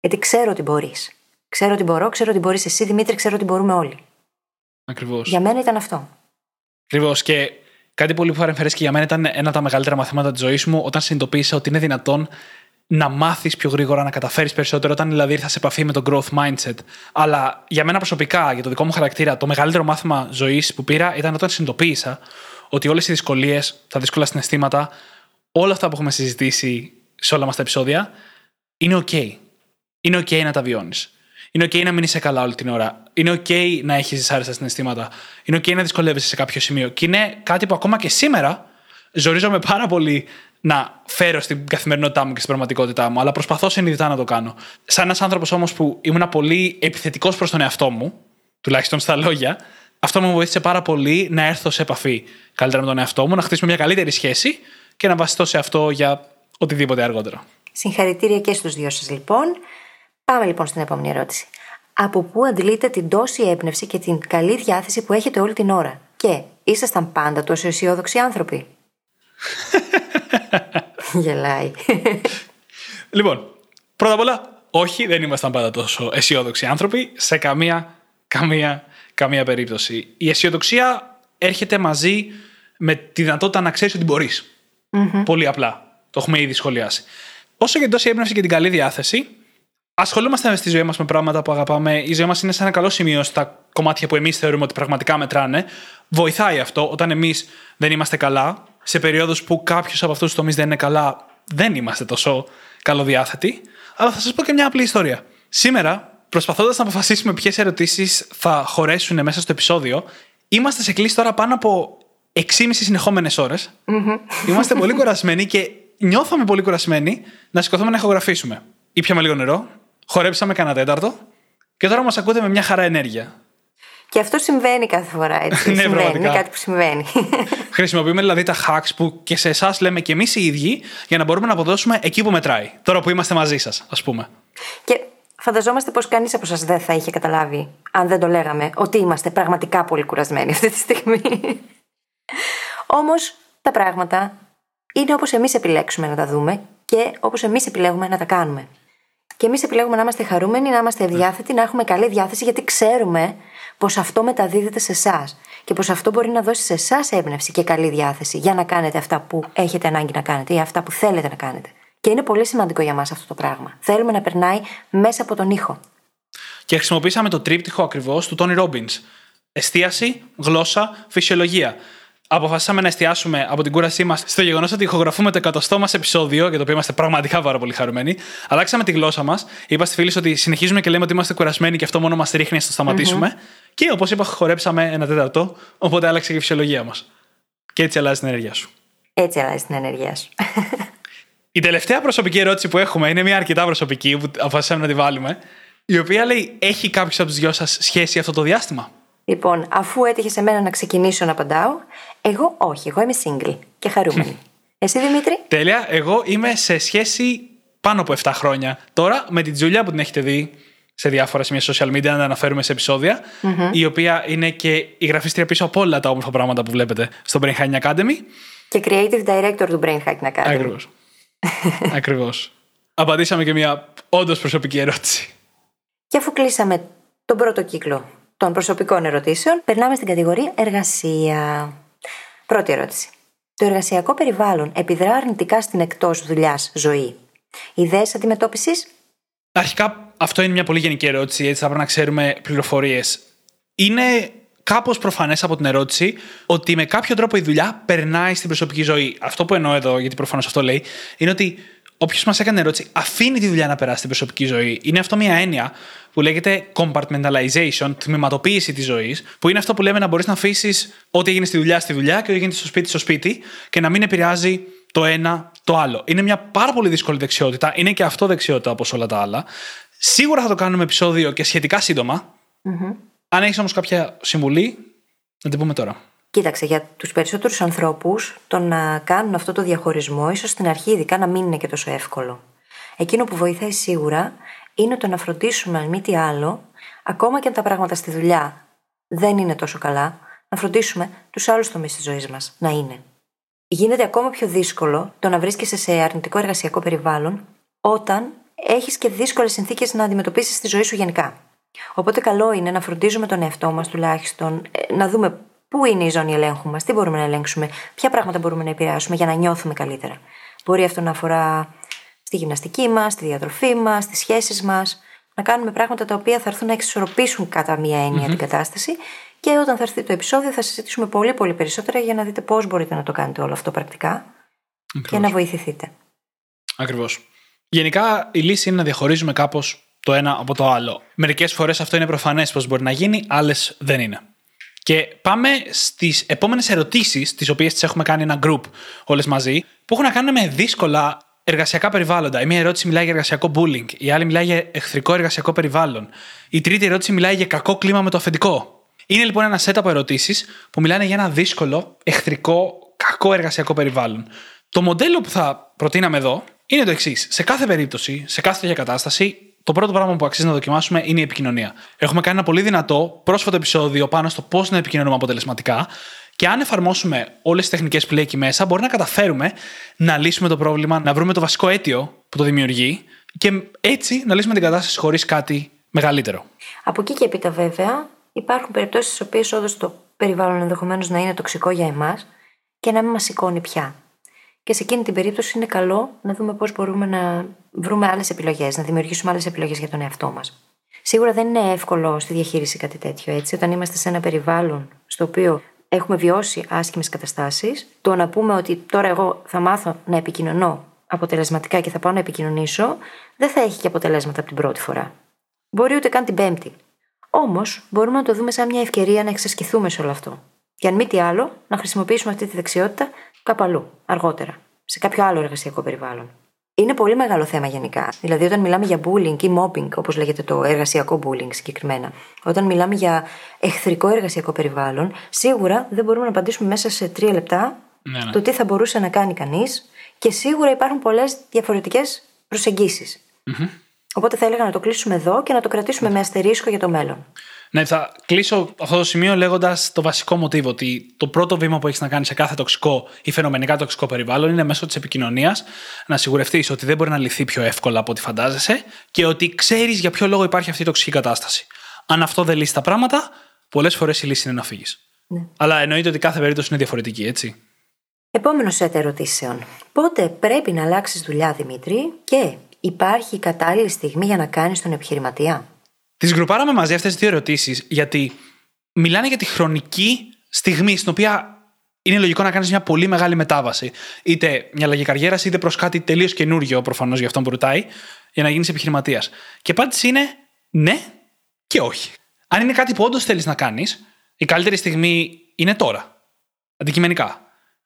Γιατί ξέρω ότι μπορείς. Ξέρω ότι μπορώ, ξέρω ότι μπορείς εσύ, Δημήτρη, ξέρω ότι μπορούμε όλοι. Ακριβώς. Για μένα ήταν αυτό. Ακριβώς. Και κάτι πολύ που παρεμφέρει και για μένα ήταν ένα από τα μεγαλύτερα μαθήματα της ζωής μου όταν συνειδητοποίησα ότι είναι δυνατόν να μάθεις πιο γρήγορα, να καταφέρεις περισσότερο, όταν δηλαδή ήρθα σε επαφή με το growth mindset. Αλλά για μένα προσωπικά, για το δικό μου χαρακτήρα, το μεγαλύτερο μάθημα ζωής που πήρα ήταν όταν συνειδητοποίησα ότι όλες οι δυσκολίες, τα δύσκολα συναισθήματα, όλα αυτά που έχουμε συζητήσει σε όλα μας τα επεισόδια, είναι OK. Είναι OK να τα βιώνεις. Είναι OK να μην είσαι καλά όλη την ώρα. Είναι OK να έχεις δυσάρεστα συναισθήματα. Είναι OK να δυσκολεύεσαι σε κάποιο σημείο. Και είναι κάτι που ακόμα και σήμερα ζορίζομαι πάρα πολύ να φέρω στην καθημερινότητά μου και στην πραγματικότητά μου, αλλά προσπαθώ συνειδητά να το κάνω. Σαν ένας άνθρωπος όμως που ήμουν πολύ επιθετικός προς τον εαυτό μου, τουλάχιστον στα λόγια, αυτό μου βοήθησε πάρα πολύ να έρθω σε επαφή καλύτερα με τον εαυτό μου, να χτίσουμε μια καλύτερη σχέση και να βασιστώ σε αυτό για οτιδήποτε αργότερα. Συγχαρητήρια και στους δύο σας λοιπόν. Πάμε λοιπόν στην επόμενη ερώτηση. Από πού αντλείτε την τόση έμπνευση και την καλή διάθεση που έχετε όλη την ώρα, και ήσασταν πάντα τόσο αισιόδοξοι άνθρωποι; <laughs> Γελάει. λοιπόν, πρώτα απ' όλα, όχι, δεν ήμασταν πάντα τόσο αισιόδοξοι άνθρωποι σε καμία, καμία, καμία περίπτωση. Η αισιοδοξία έρχεται μαζί με τη δυνατότητα να ξέρεις ότι μπορει Πολύ απλά. Το έχουμε ήδη σχολιάσει. Όσο για τόση έμπνευση και την καλή διάθεση, ασχολούμαστε στη ζωή μας με πράγματα που αγαπάμε. Η ζωή μας είναι σε ένα καλό σημείο στα κομμάτια που εμείς θεωρούμε ότι πραγματικά μετράνε. Βοηθάει αυτό όταν εμείς δεν είμαστε καλά σε περίοδους που κάποιος από αυτούς τους τομείς δεν είναι καλά, δεν είμαστε τόσο καλοδιάθετοι. Αλλά θα σας πω και μια απλή ιστορία. Σήμερα, προσπαθώντας να αποφασίσουμε ποιες ερωτήσεις θα χωρέσουν μέσα στο επεισόδιο, είμαστε σε κλίση τώρα πάνω από 6,5 συνεχόμενες ώρες. Είμαστε πολύ κουρασμένοι και νιώθαμε πολύ κουρασμένοι να σηκωθούμε να ηχογραφήσουμε. Ήπιαμε λίγο νερό, χορέψαμε κανένα τέταρτο και τώρα μας ακούτε με μια χαρά ενέργεια. Και αυτό συμβαίνει κάθε φορά. Έτσι. <laughs> ναι, συμβαίνει. Είναι κάτι που συμβαίνει. <laughs> Χρησιμοποιούμε δηλαδή τα hacks που και σε εσάς λέμε και εμείς οι ίδιοι για να μπορούμε να αποδώσουμε εκεί που μετράει. Τώρα που είμαστε μαζί σας, ας πούμε. Και φανταζόμαστε πως κανείς από εσά δεν θα είχε καταλάβει, αν δεν το λέγαμε, ότι είμαστε πραγματικά πολύ κουρασμένοι αυτή τη στιγμή. Όμως τα πράγματα είναι όπως εμείς επιλέξουμε να τα δούμε και όπως εμείς επιλέγουμε να τα κάνουμε. Και εμείς επιλέγουμε να είμαστε χαρούμενοι, να είμαστε ευδιάθετοι, να έχουμε καλή διάθεση, γιατί ξέρουμε πως αυτό μεταδίδεται σε εσάς. Και πως αυτό μπορεί να δώσει σε εσάς έμπνευση και καλή διάθεση για να κάνετε αυτά που έχετε ανάγκη να κάνετε ή αυτά που θέλετε να κάνετε. Και είναι πολύ σημαντικό για μας αυτό το πράγμα. Θέλουμε να περνάει μέσα από τον ήχο. Και χρησιμοποίησαμε το τρίπτυχο ακριβώς του Τόνι Ρόμπιν. Εστίαση, γλώσσα, φυσιολογία. Αποφασίσαμε να εστιάσουμε από την κούρασή μας στο γεγονός ότι ηχογραφούμε το εκατοστό μας επεισόδιο, για το οποίο είμαστε πραγματικά πάρα πολύ χαρούμενοι. Αλλάξαμε τη γλώσσα μας. Είπα στη φίλη ότι συνεχίζουμε και λέμε ότι είμαστε κουρασμένοι και αυτό μόνο μας ρίχνει να το σταματησουμε Και όπως είπα, χορέψαμε ένα τέταρτο, οπότε άλλαξε και η φυσιολογία μας. Και έτσι αλλάζει την ενέργειά σου. Έτσι αλλάζει την ενέργειά σου. <laughs> Η τελευταία προσωπική ερώτηση που έχουμε είναι μια αρκετά προσωπική που αποφασίσαμε να τη βάλουμε. Η οποία λέει: Έχει κάποιος από τους δυο σας σχέση αυτό το διάστημα; Λοιπόν, αφού έτυχε σε μένα να ξεκινήσω να απαντάω, εγώ όχι, εγώ είμαι single και χαρούμενη. <laughs> Εσύ Δημήτρη; Τέλεια. Εγώ είμαι σε σχέση πάνω από 7 χρόνια. Τώρα με την Τζουλιά που την έχετε δει σε διάφορα σημεία social media, να αναφέρουμε σε επεισοδια η οποία είναι και η γραφίστρια πίσω από όλα τα όμορφα πράγματα που βλέπετε στο Brain Hacking Academy. Και creative director του Brain Hacking Academy. Ακριβώς. <laughs> Ακριβώς. Απαντήσαμε και μια όντως προσωπική ερώτηση. Και αφού κλείσαμε τον πρώτο κύκλο των προσωπικών ερωτήσεων, περνάμε στην κατηγορία εργασία. Πρώτη ερώτηση. Το εργασιακό περιβάλλον επιδρά αρνητικά στην εκτός δουλειάς ζωή. Ιδέες αντιμετώπισης; Αρχικά, αυτό είναι μια πολύ γενική ερώτηση, έτσι θα πρέπει να ξέρουμε πληροφορίες. Είναι κάπως προφανές από την ερώτηση ότι με κάποιο τρόπο η δουλειά περνάει στην προσωπική ζωή. Αυτό που εννοώ εδώ, γιατί προφανώς αυτό λέει, είναι ότι όποιος μας έκανε ερώτηση αφήνει τη δουλειά να περάσει στην προσωπική ζωή. Είναι αυτό μια έννοια που λέγεται compartmentalization, τμηματοποίηση της ζωής, που είναι αυτό που λέμε να μπορείς να αφήσεις ό,τι έγινε στη δουλειά στη δουλειά και ό,τι έγινε στο σπίτι στο σπίτι και να μην επηρεάζει το ένα το άλλο. Είναι μια πάρα πολύ δύσκολη δεξιότητα. Είναι και αυτό δεξιότητα όπως όλα τα άλλα. Σίγουρα θα το κάνουμε επεισόδιο και σχετικά Αν έχεις όμως κάποια συμβουλή, να την πούμε τώρα. Κοίταξε, για τους περισσότερους ανθρώπους το να κάνουν αυτό το διαχωρισμό, ίσως στην αρχή ειδικά να μην είναι και τόσο εύκολο. Εκείνο που βοηθάει σίγουρα είναι το να φροντίσουμε, αν μη τι άλλο, ακόμα και αν τα πράγματα στη δουλειά δεν είναι τόσο καλά, να φροντίσουμε τους άλλους τομείς της ζωής μας να είναι. Γίνεται ακόμα πιο δύσκολο το να βρίσκεσαι σε αρνητικό εργασιακό περιβάλλον όταν έχεις και δύσκολες συνθήκες να αντιμετωπίσεις τη ζωή σου γενικά. Οπότε, καλό είναι να φροντίζουμε τον εαυτό μας τουλάχιστον, ε, να δούμε πού είναι η ζώνη ελέγχου μας, τι μπορούμε να ελέγξουμε, ποια πράγματα μπορούμε να επηρεάσουμε για να νιώθουμε καλύτερα. Μπορεί αυτό να αφορά στη γυμναστική μας, στη διατροφή μας, στις σχέσεις μας, να κάνουμε πράγματα τα οποία θα έρθουν να εξισορροπήσουν κατά μία έννοια την κατάσταση. Και όταν θα έρθει το επεισόδιο, θα συζητήσουμε πολύ πολύ περισσότερα για να δείτε πώς μπορείτε να το κάνετε όλο αυτό πρακτικά και να βοηθηθείτε. Ακριβώς. Γενικά, η λύση είναι να διαχωρίζουμε κάπως το ένα από το άλλο. Μερικές φορές αυτό είναι προφανές πώ μπορεί να γίνει, άλλες δεν είναι. Και πάμε στις επόμενες ερωτήσεις, τις οποίες τις έχουμε κάνει ένα group όλες μαζί, που έχουν να κάνουν με δύσκολα εργασιακά περιβάλλοντα. Η μία ερώτηση μιλάει για εργασιακό bullying, η άλλη μιλάει για εχθρικό εργασιακό περιβάλλον. Η τρίτη ερώτηση μιλάει για κακό κλίμα με το αφεντικό. Είναι λοιπόν ένα set από ερωτήσεις που μιλάνε για ένα δύσκολο, εχθρικό, κακό εργασιακό περιβάλλον. Το μοντέλο που θα προτείναμε εδώ είναι το εξής. Σε κάθε περίπτωση, σε κάθε τέτοια κατάσταση, το πρώτο πράγμα που αξίζει να δοκιμάσουμε είναι η επικοινωνία. Έχουμε κάνει ένα πολύ δυνατό πρόσφατο επεισόδιο πάνω στο πώς να επικοινωνούμε αποτελεσματικά. Και αν εφαρμόσουμε όλες τις τεχνικές που λέει εκεί μέσα, μπορεί να καταφέρουμε να λύσουμε το πρόβλημα, να βρούμε το βασικό αίτιο που το δημιουργεί και έτσι να λύσουμε την κατάσταση χωρίς κάτι μεγαλύτερο. Από εκεί και έπειτα, βέβαια, υπάρχουν περιπτώσεις στις οποίες όντως το περιβάλλον ενδεχομένως να είναι τοξικό για εμάς και να μην μας σηκώνει πια. Και σε εκείνη την περίπτωση είναι καλό να δούμε πώς μπορούμε να βρούμε άλλες επιλογές, να δημιουργήσουμε άλλες επιλογές για τον εαυτό μας. Σίγουρα δεν είναι εύκολο στη διαχείριση κάτι τέτοιο έτσι. Όταν είμαστε σε ένα περιβάλλον στο οποίο έχουμε βιώσει άσχημες καταστάσεις, το να πούμε ότι τώρα εγώ θα μάθω να επικοινωνώ αποτελεσματικά και θα πάω να επικοινωνήσω, δεν θα έχει και αποτελέσματα από την πρώτη φορά. Μπορεί ούτε καν την πέμπτη. Όμως μπορούμε να το δούμε σαν μια ευκαιρία να εξασκηθούμε σε όλο αυτό. Και αν μη τι άλλο, να χρησιμοποιήσουμε αυτή τη δεξιότητα κάπου αλλού, αργότερα, σε κάποιο άλλο εργασιακό περιβάλλον. Είναι πολύ μεγάλο θέμα γενικά. Δηλαδή, όταν μιλάμε για bullying ή mobbing, όπως λέγεται το εργασιακό bullying συγκεκριμένα, όταν μιλάμε για εχθρικό εργασιακό περιβάλλον, σίγουρα δεν μπορούμε να απαντήσουμε μέσα σε τρία λεπτά ναι, ναι. το τι θα μπορούσε να κάνει κανείς και σίγουρα υπάρχουν πολλές διαφορετικές προσεγγίσεις. Mm-hmm. Οπότε θα έλεγα να το κλείσουμε εδώ και να το κρατήσουμε με αστερίσκο για το μέλλον. Ναι, θα κλείσω αυτό το σημείο λέγοντας το βασικό μοτίβο ότι το πρώτο βήμα που έχεις να κάνεις σε κάθε τοξικό ή φαινομενικά τοξικό περιβάλλον είναι μέσω της επικοινωνίας να σιγουρευτείς ότι δεν μπορεί να λυθεί πιο εύκολα από ό,τι φαντάζεσαι και ότι ξέρεις για ποιο λόγο υπάρχει αυτή η τοξική κατάσταση. Αν αυτό δεν λύσει τα πράγματα, πολλές φορές η λύση είναι να φύγεις. Ναι. Αλλά εννοείται ότι κάθε περίπτωση είναι διαφορετική, έτσι. Επόμενο σετ ερωτήσεων. Πότε πρέπει να αλλάξεις δουλειά, Δημήτρη, και υπάρχει κατάλληλη στιγμή για να κάνεις τον επιχειρηματία; Τις γκρουπάραμε μαζί αυτές τις δύο ερωτήσεις, γιατί μιλάνε για τη χρονική στιγμή στην οποία είναι λογικό να κάνεις μια πολύ μεγάλη μετάβαση. Είτε μια αλλαγή καριέρας, είτε προς κάτι τελείως καινούριο, προφανώς για αυτόν που ρωτάει, για να γίνεις επιχειρηματίας. Και απάντηση είναι ναι και όχι. Αν είναι κάτι που όντως θέλεις να κάνεις, η καλύτερη στιγμή είναι τώρα. Αντικειμενικά.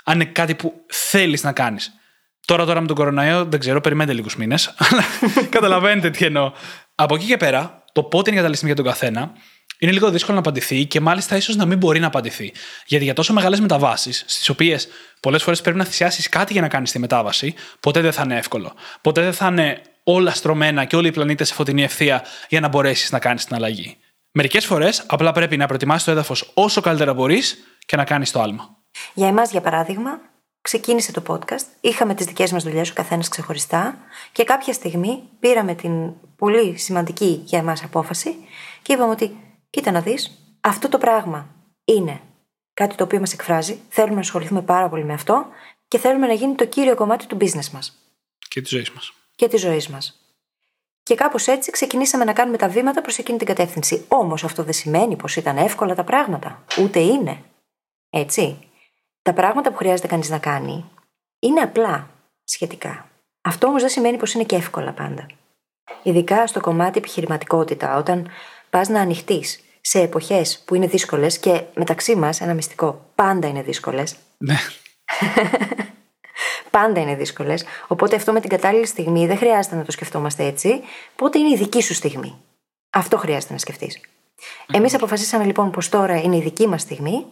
Αν είναι κάτι που θέλεις να κάνεις. Τώρα, τώρα με τον κοροναϊό, δεν ξέρω, περιμένετε λίγους μήνες, <laughs> αλλά καταλαβαίνετε τι εννοώ. Από εκεί και πέρα, το πότε είναι κατάλληλη για τον καθένα είναι λίγο δύσκολο να απαντηθεί και μάλιστα ίσως να μην μπορεί να απαντηθεί. Γιατί για τόσο μεγάλες μεταβάσεις, στις οποίες πολλές φορές πρέπει να θυσιάσεις κάτι για να κάνεις τη μετάβαση, ποτέ δεν θα είναι εύκολο. Ποτέ δεν θα είναι όλα στρωμένα και όλοι οι πλανήτες σε φωτεινή ευθεία για να μπορέσεις να κάνεις την αλλαγή. Μερικές φορές απλά πρέπει να προετοιμάσεις το έδαφος όσο καλύτερα μπορείς και να κάνεις το άλμα. Για εμάς, για παράδειγμα, ξεκίνησε το podcast, είχαμε τις δικές μας δουλειές, ο καθένας ξεχωριστά, και κάποια στιγμή πήραμε την πολύ σημαντική για εμάς απόφαση και είπαμε ότι, κοίτα να δεις, αυτό το πράγμα είναι κάτι το οποίο μας εκφράζει, θέλουμε να ασχοληθούμε πάρα πολύ με αυτό και θέλουμε να γίνει το κύριο κομμάτι του business μας. Και της ζωής μας. Και της ζωής μας. Και κάπως έτσι ξεκινήσαμε να κάνουμε τα βήματα προς εκείνη την κατεύθυνση. Όμως αυτό δεν σημαίνει πως ήταν εύκολα τα πράγματα. Ούτε είναι. Έτσι. Τα πράγματα που χρειάζεται κανείς να κάνει είναι απλά σχετικά. Αυτό όμως δεν σημαίνει πως είναι και εύκολα πάντα. Ειδικά στο κομμάτι επιχειρηματικότητα, όταν πας να ανοιχτείς σε εποχές που είναι δύσκολες και μεταξύ μας ένα μυστικό, πάντα είναι δύσκολες. Ναι. <laughs> πάντα είναι δύσκολες. Οπότε αυτό με την κατάλληλη στιγμή δεν χρειάζεται να το σκεφτόμαστε έτσι. Πότε είναι η δική σου στιγμή. Αυτό χρειάζεται να σκεφτείς. Εμείς αποφασίσαμε λοιπόν πως τώρα είναι η δική μας στιγμή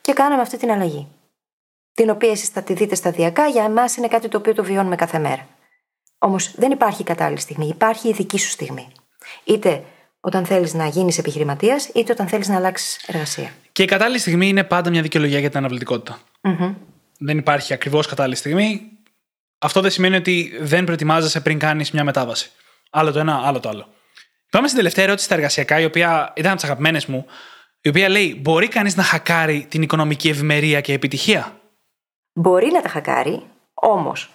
και κάναμε αυτή την αλλαγή την οποία εσείς θα τη δείτε σταδιακά, για εμάς είναι κάτι το οποίο το βιώνουμε κάθε μέρα. Όμως δεν υπάρχει κατάλληλη στιγμή, υπάρχει η δική σου στιγμή. Είτε όταν θέλεις να γίνεις επιχειρηματίας, είτε όταν θέλεις να αλλάξεις εργασία. Και η κατάλληλη στιγμή είναι πάντα μια δικαιολογία για την αναβλητικότητα. Mm-hmm. Δεν υπάρχει ακριβώς κατάλληλη στιγμή. Αυτό δεν σημαίνει ότι δεν προετοιμάζεσαι πριν κάνεις μια μετάβαση. Άλλο το ένα, άλλο το άλλο. Πάμε στην τελευταία ερώτηση στα εργασιακά, η οποία ήταν από τις αγαπημένες μου, η οποία λέει: Μπορεί κανείς να χακάρει την οικονομική ευημερία και επιτυχία; Μπορεί να τα χακάρει, όμως.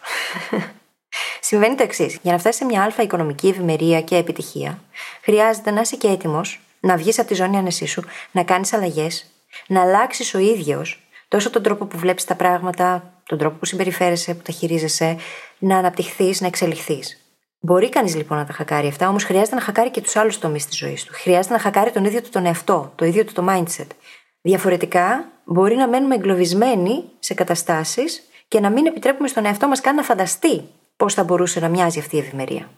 <laughs> Συμβαίνει το εξής. Για να φτάσει σε μια αλφα οικονομική ευημερία και επιτυχία, χρειάζεται να είσαι και έτοιμος να βγεις από τη ζώνη ανεσή σου, να κάνεις αλλαγές, να αλλάξεις ο ίδιος τόσο τον τρόπο που βλέπεις τα πράγματα, τον τρόπο που συμπεριφέρεσαι, που τα χειρίζεσαι, να αναπτυχθείς, να εξελιχθείς. Μπορεί κανείς λοιπόν να τα χακάρει αυτά, όμως χρειάζεται να χακάρει και τους άλλους τομείς της ζωής του. Χρειάζεται να χακάρει τον ίδιο του τον εαυτό, το ίδιο του το mindset. Διαφορετικά, μπορεί να μένουμε εγκλωβισμένοι σε καταστάσεις και να μην επιτρέπουμε στον εαυτό μας καν να φανταστεί πώς θα μπορούσε να μοιάζει αυτή η ευημερία.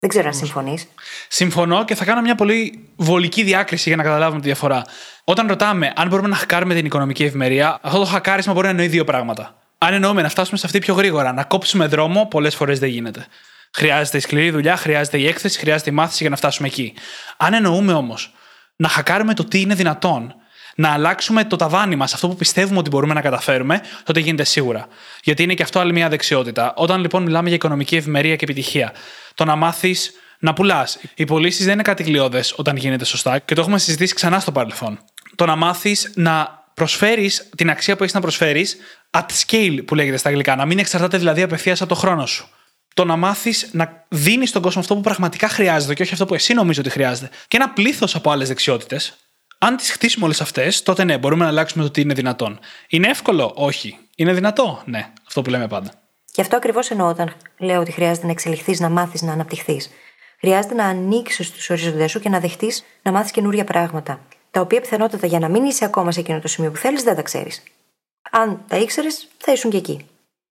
Δεν ξέρω αν συμφωνείς. Συμφωνώ και θα κάνω μια πολύ βολική διάκριση για να καταλάβουμε τη διαφορά. Όταν ρωτάμε αν μπορούμε να χακάρουμε την οικονομική ευημερία, αυτό το χακάρισμα μπορεί να εννοεί δύο πράγματα. Αν εννοούμε να φτάσουμε σε αυτή πιο γρήγορα, να κόψουμε δρόμο, πολλές φορές δεν γίνεται. Χρειάζεται η σκληρή δουλειά, χρειάζεται η έκθεση, χρειάζεται η μάθηση για να φτάσουμε εκεί. Αν εννοούμε όμως να χακάρουμε το τι είναι δυνατόν, να αλλάξουμε το ταβάνι μας, αυτό που πιστεύουμε ότι μπορούμε να καταφέρουμε, τότε γίνεται σίγουρα. Γιατί είναι και αυτό άλλη μια δεξιότητα. Όταν λοιπόν μιλάμε για οικονομική ευημερία και επιτυχία, το να μάθεις να πουλάς. Οι πωλήσεις δεν είναι κάτι γλιώδε όταν γίνεται σωστά και το έχουμε συζητήσει ξανά στο παρελθόν. Το να μάθεις να προσφέρεις την αξία που έχεις να προσφέρεις at scale που λέγεται στα αγγλικά. Να μην εξαρτάται δηλαδή απευθείας από το χρόνο σου. Το να μάθεις να δίνεις στον κόσμο αυτό που πραγματικά χρειάζεται και όχι αυτό που εσύ νομίζω ότι χρειάζεται. Και ένα πλήθος από άλλες δεξιότητες αν τις χτίσουμε όλες αυτές, τότε ναι, μπορούμε να αλλάξουμε το τι είναι δυνατόν. Είναι εύκολο, όχι. Είναι δυνατό, ναι. Αυτό που λέμε πάντα. Και αυτό ακριβώς εννοώ όταν λέω ότι χρειάζεται να εξελιχθείς, να μάθεις, να αναπτυχθείς. Χρειάζεται να ανοίξεις τους οριζοντέ σου και να δεχτείς να μάθεις καινούργια πράγματα. Τα οποία πιθανότατα για να μην είσαι ακόμα σε εκείνο το σημείο που θέλεις δεν τα ξέρεις. Αν τα ήξερες, θα ήσουν και εκεί.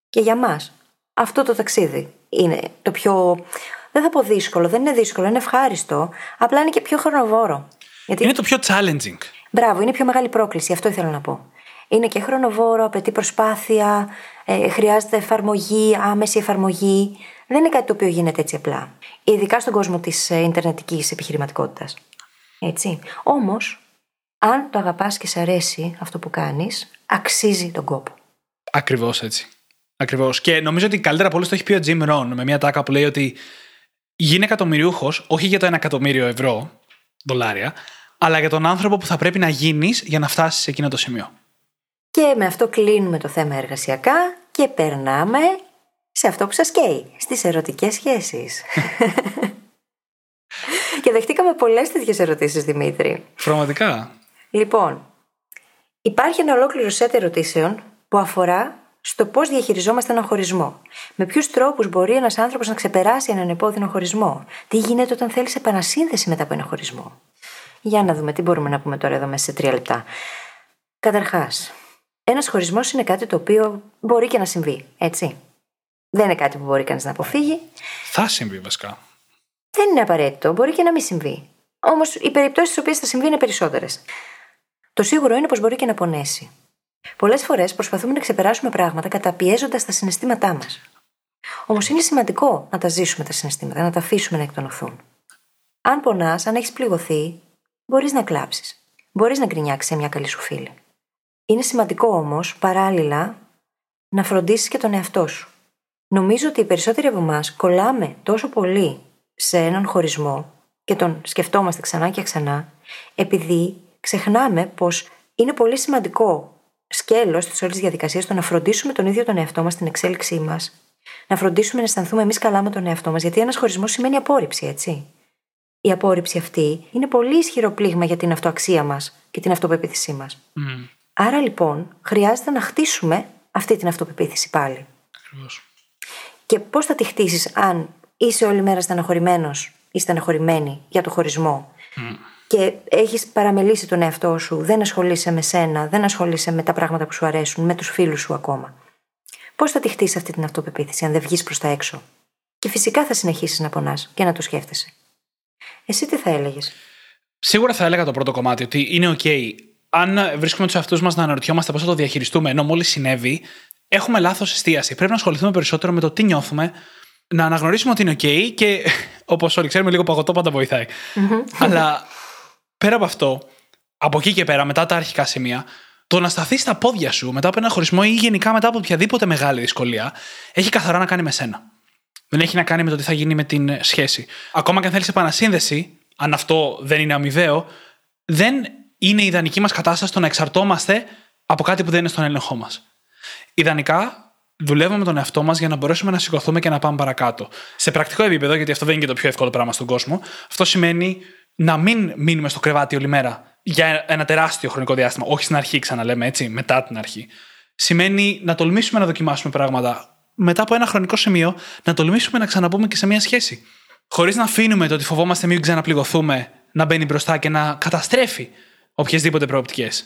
Και για μας, αυτό το ταξίδι είναι το πιο. Δεν θα πω δύσκολο, δεν είναι δύσκολο, είναι ευχάριστο. Απλά είναι και πιο χρονοβόρο. Γιατί... Είναι το πιο challenging. Μπράβο, είναι η πιο μεγάλη πρόκληση, αυτό ήθελα να πω. Είναι και χρονοβόρο, απαιτεί προσπάθεια, ε, χρειάζεται εφαρμογή, άμεση εφαρμογή. Δεν είναι κάτι το οποίο γίνεται έτσι απλά. Ειδικά στον κόσμο της ε, Ιντερνετικής επιχειρηματικότητας. Έτσι. Όμως, αν το αγαπάς και σε αρέσει αυτό που κάνεις, αξίζει τον κόπο. Ακριβώς έτσι. Ακριβώς. Και νομίζω ότι καλύτερα από όλου το έχει πει ο Jim Rohn με μια τάκα που λέει ότι γίνει εκατομμυριούχος, όχι για το ένα εκατομμύριο ευρώ, δολάρια, αλλά για τον άνθρωπο που θα πρέπει να γίνεις για να φτάσεις σε εκείνο το σημείο. Και με αυτό κλείνουμε το θέμα εργασιακά και περνάμε σε αυτό που σας καίει, στις ερωτικές σχέσεις. <laughs> και δεχτήκαμε πολλές τέτοιες ερωτήσεις, Δημήτρη. Πραγματικά. Λοιπόν, υπάρχει ένα ολόκληρο σετ ερωτήσεων που αφορά στο πώς διαχειριζόμαστε έναν χωρισμό. Με ποιους τρόπους μπορεί ένας άνθρωπος να ξεπεράσει έναν επώδυνο χωρισμό. Τι γίνεται όταν θέλεις επανασύνδεση μετά από ένα χωρισμό. Για να δούμε τι μπορούμε να πούμε τώρα εδώ μέσα σε τρία λεπτά. Καταρχάς, ένας χωρισμός είναι κάτι το οποίο μπορεί και να συμβεί, έτσι. Δεν είναι κάτι που μπορεί κανείς να αποφύγει. Θα συμβεί βασικά. Δεν είναι απαραίτητο, μπορεί και να μην συμβεί. Όμως οι περιπτώσεις στις οποίες θα συμβεί είναι περισσότερες. Το σίγουρο είναι πως μπορεί και να πονέσει. Πολλές φορές προσπαθούμε να ξεπεράσουμε πράγματα καταπιέζοντας τα συναισθήματά μας. Όμως είναι σημαντικό να τα ζήσουμε τα συναισθήματα, να τα αφήσουμε να εκτονωθούν. Αν πονάς, αν έχεις πληγωθεί, μπορείς να κλάψεις. Μπορείς να γκρινιάξεις σε μια καλή σου φίλη. Είναι σημαντικό όμως, παράλληλα, να φροντίσεις και τον εαυτό σου. Νομίζω ότι οι περισσότεροι από εμάς κολλάμε τόσο πολύ σε έναν χωρισμό και τον σκεφτόμαστε ξανά και ξανά, επειδή ξεχνάμε πως είναι πολύ σημαντικό σκέλος της όλης διαδικασίας το να φροντίσουμε τον ίδιο τον εαυτό μας, την εξέλιξή μας, να φροντίσουμε να αισθανθούμε εμείς καλά με τον εαυτό μας, γιατί ένας χωρισμός σημαίνει απόρριψη, έτσι. Η απόρριψη αυτή είναι πολύ ισχυρό πλήγμα για την αυτοαξία μας και την αυτοπεποίθησή μας. Mm. Άρα λοιπόν χρειάζεται να χτίσουμε αυτή την αυτοπεποίθηση πάλι. Ακριβώς. Και πώς θα τη χτίσεις αν είσαι όλη μέρα στεναχωρημένος ή στεναχωρημένη για το χωρισμό και έχεις παραμελήσει τον εαυτό σου, δεν ασχολείσαι με σένα, δεν ασχολείσαι με τα πράγματα που σου αρέσουν, με τους φίλους σου ακόμα. Πώς θα τη χτίσεις αυτή την αυτοπεποίθηση, αν δεν βγεις προς τα έξω; Και φυσικά θα συνεχίσεις να πονάς και να το σκέφτεσαι. Εσύ τι θα έλεγες; Σίγουρα θα έλεγα το πρώτο κομμάτι, ότι είναι OK. Αν βρίσκουμε τους εαυτούς μας να αναρωτιόμαστε πώς θα το διαχειριστούμε, ενώ μόλις συνέβη, έχουμε λάθος εστίαση. Πρέπει να ασχοληθούμε περισσότερο με το τι νιώθουμε, να αναγνωρίσουμε ότι είναι OK και <laughs> όπως όλοι ξέρουμε, λίγο παγωτό πάντα Αλλά πέρα από αυτό, από εκεί και πέρα, μετά τα αρχικά σημεία, το να σταθεί στα πόδια σου μετά από ένα χωρισμό ή γενικά μετά από οποιαδήποτε μεγάλη δυσκολία, έχει καθαρά να κάνει με σένα. Δεν έχει να κάνει με το τι θα γίνει με την σχέση. Ακόμα και αν θέλεις επανασύνδεση, αν αυτό δεν είναι αμοιβαίο, δεν είναι η ιδανική μας κατάσταση το να εξαρτώμαστε από κάτι που δεν είναι στον έλεγχό μας. Ιδανικά, δουλεύουμε με τον εαυτό μας για να μπορέσουμε να σηκωθούμε και να πάμε παρακάτω. Σε πρακτικό επίπεδο, γιατί αυτό δεν είναι και το πιο εύκολο πράγμα στον κόσμο, αυτό σημαίνει να μην μείνουμε στο κρεβάτι όλη μέρα για ένα τεράστιο χρονικό διάστημα. Όχι στην αρχή, ξαναλέμε έτσι, μετά την αρχή. Σημαίνει να τολμήσουμε να δοκιμάσουμε πράγματα. Μετά από ένα χρονικό σημείο, να τολμήσουμε να ξαναπούμε και σε μια σχέση. Χωρίς να αφήνουμε το ότι φοβόμαστε μην ξαναπληγωθούμε να μπαίνει μπροστά και να καταστρέφει οποιασδήποτε προοπτικές.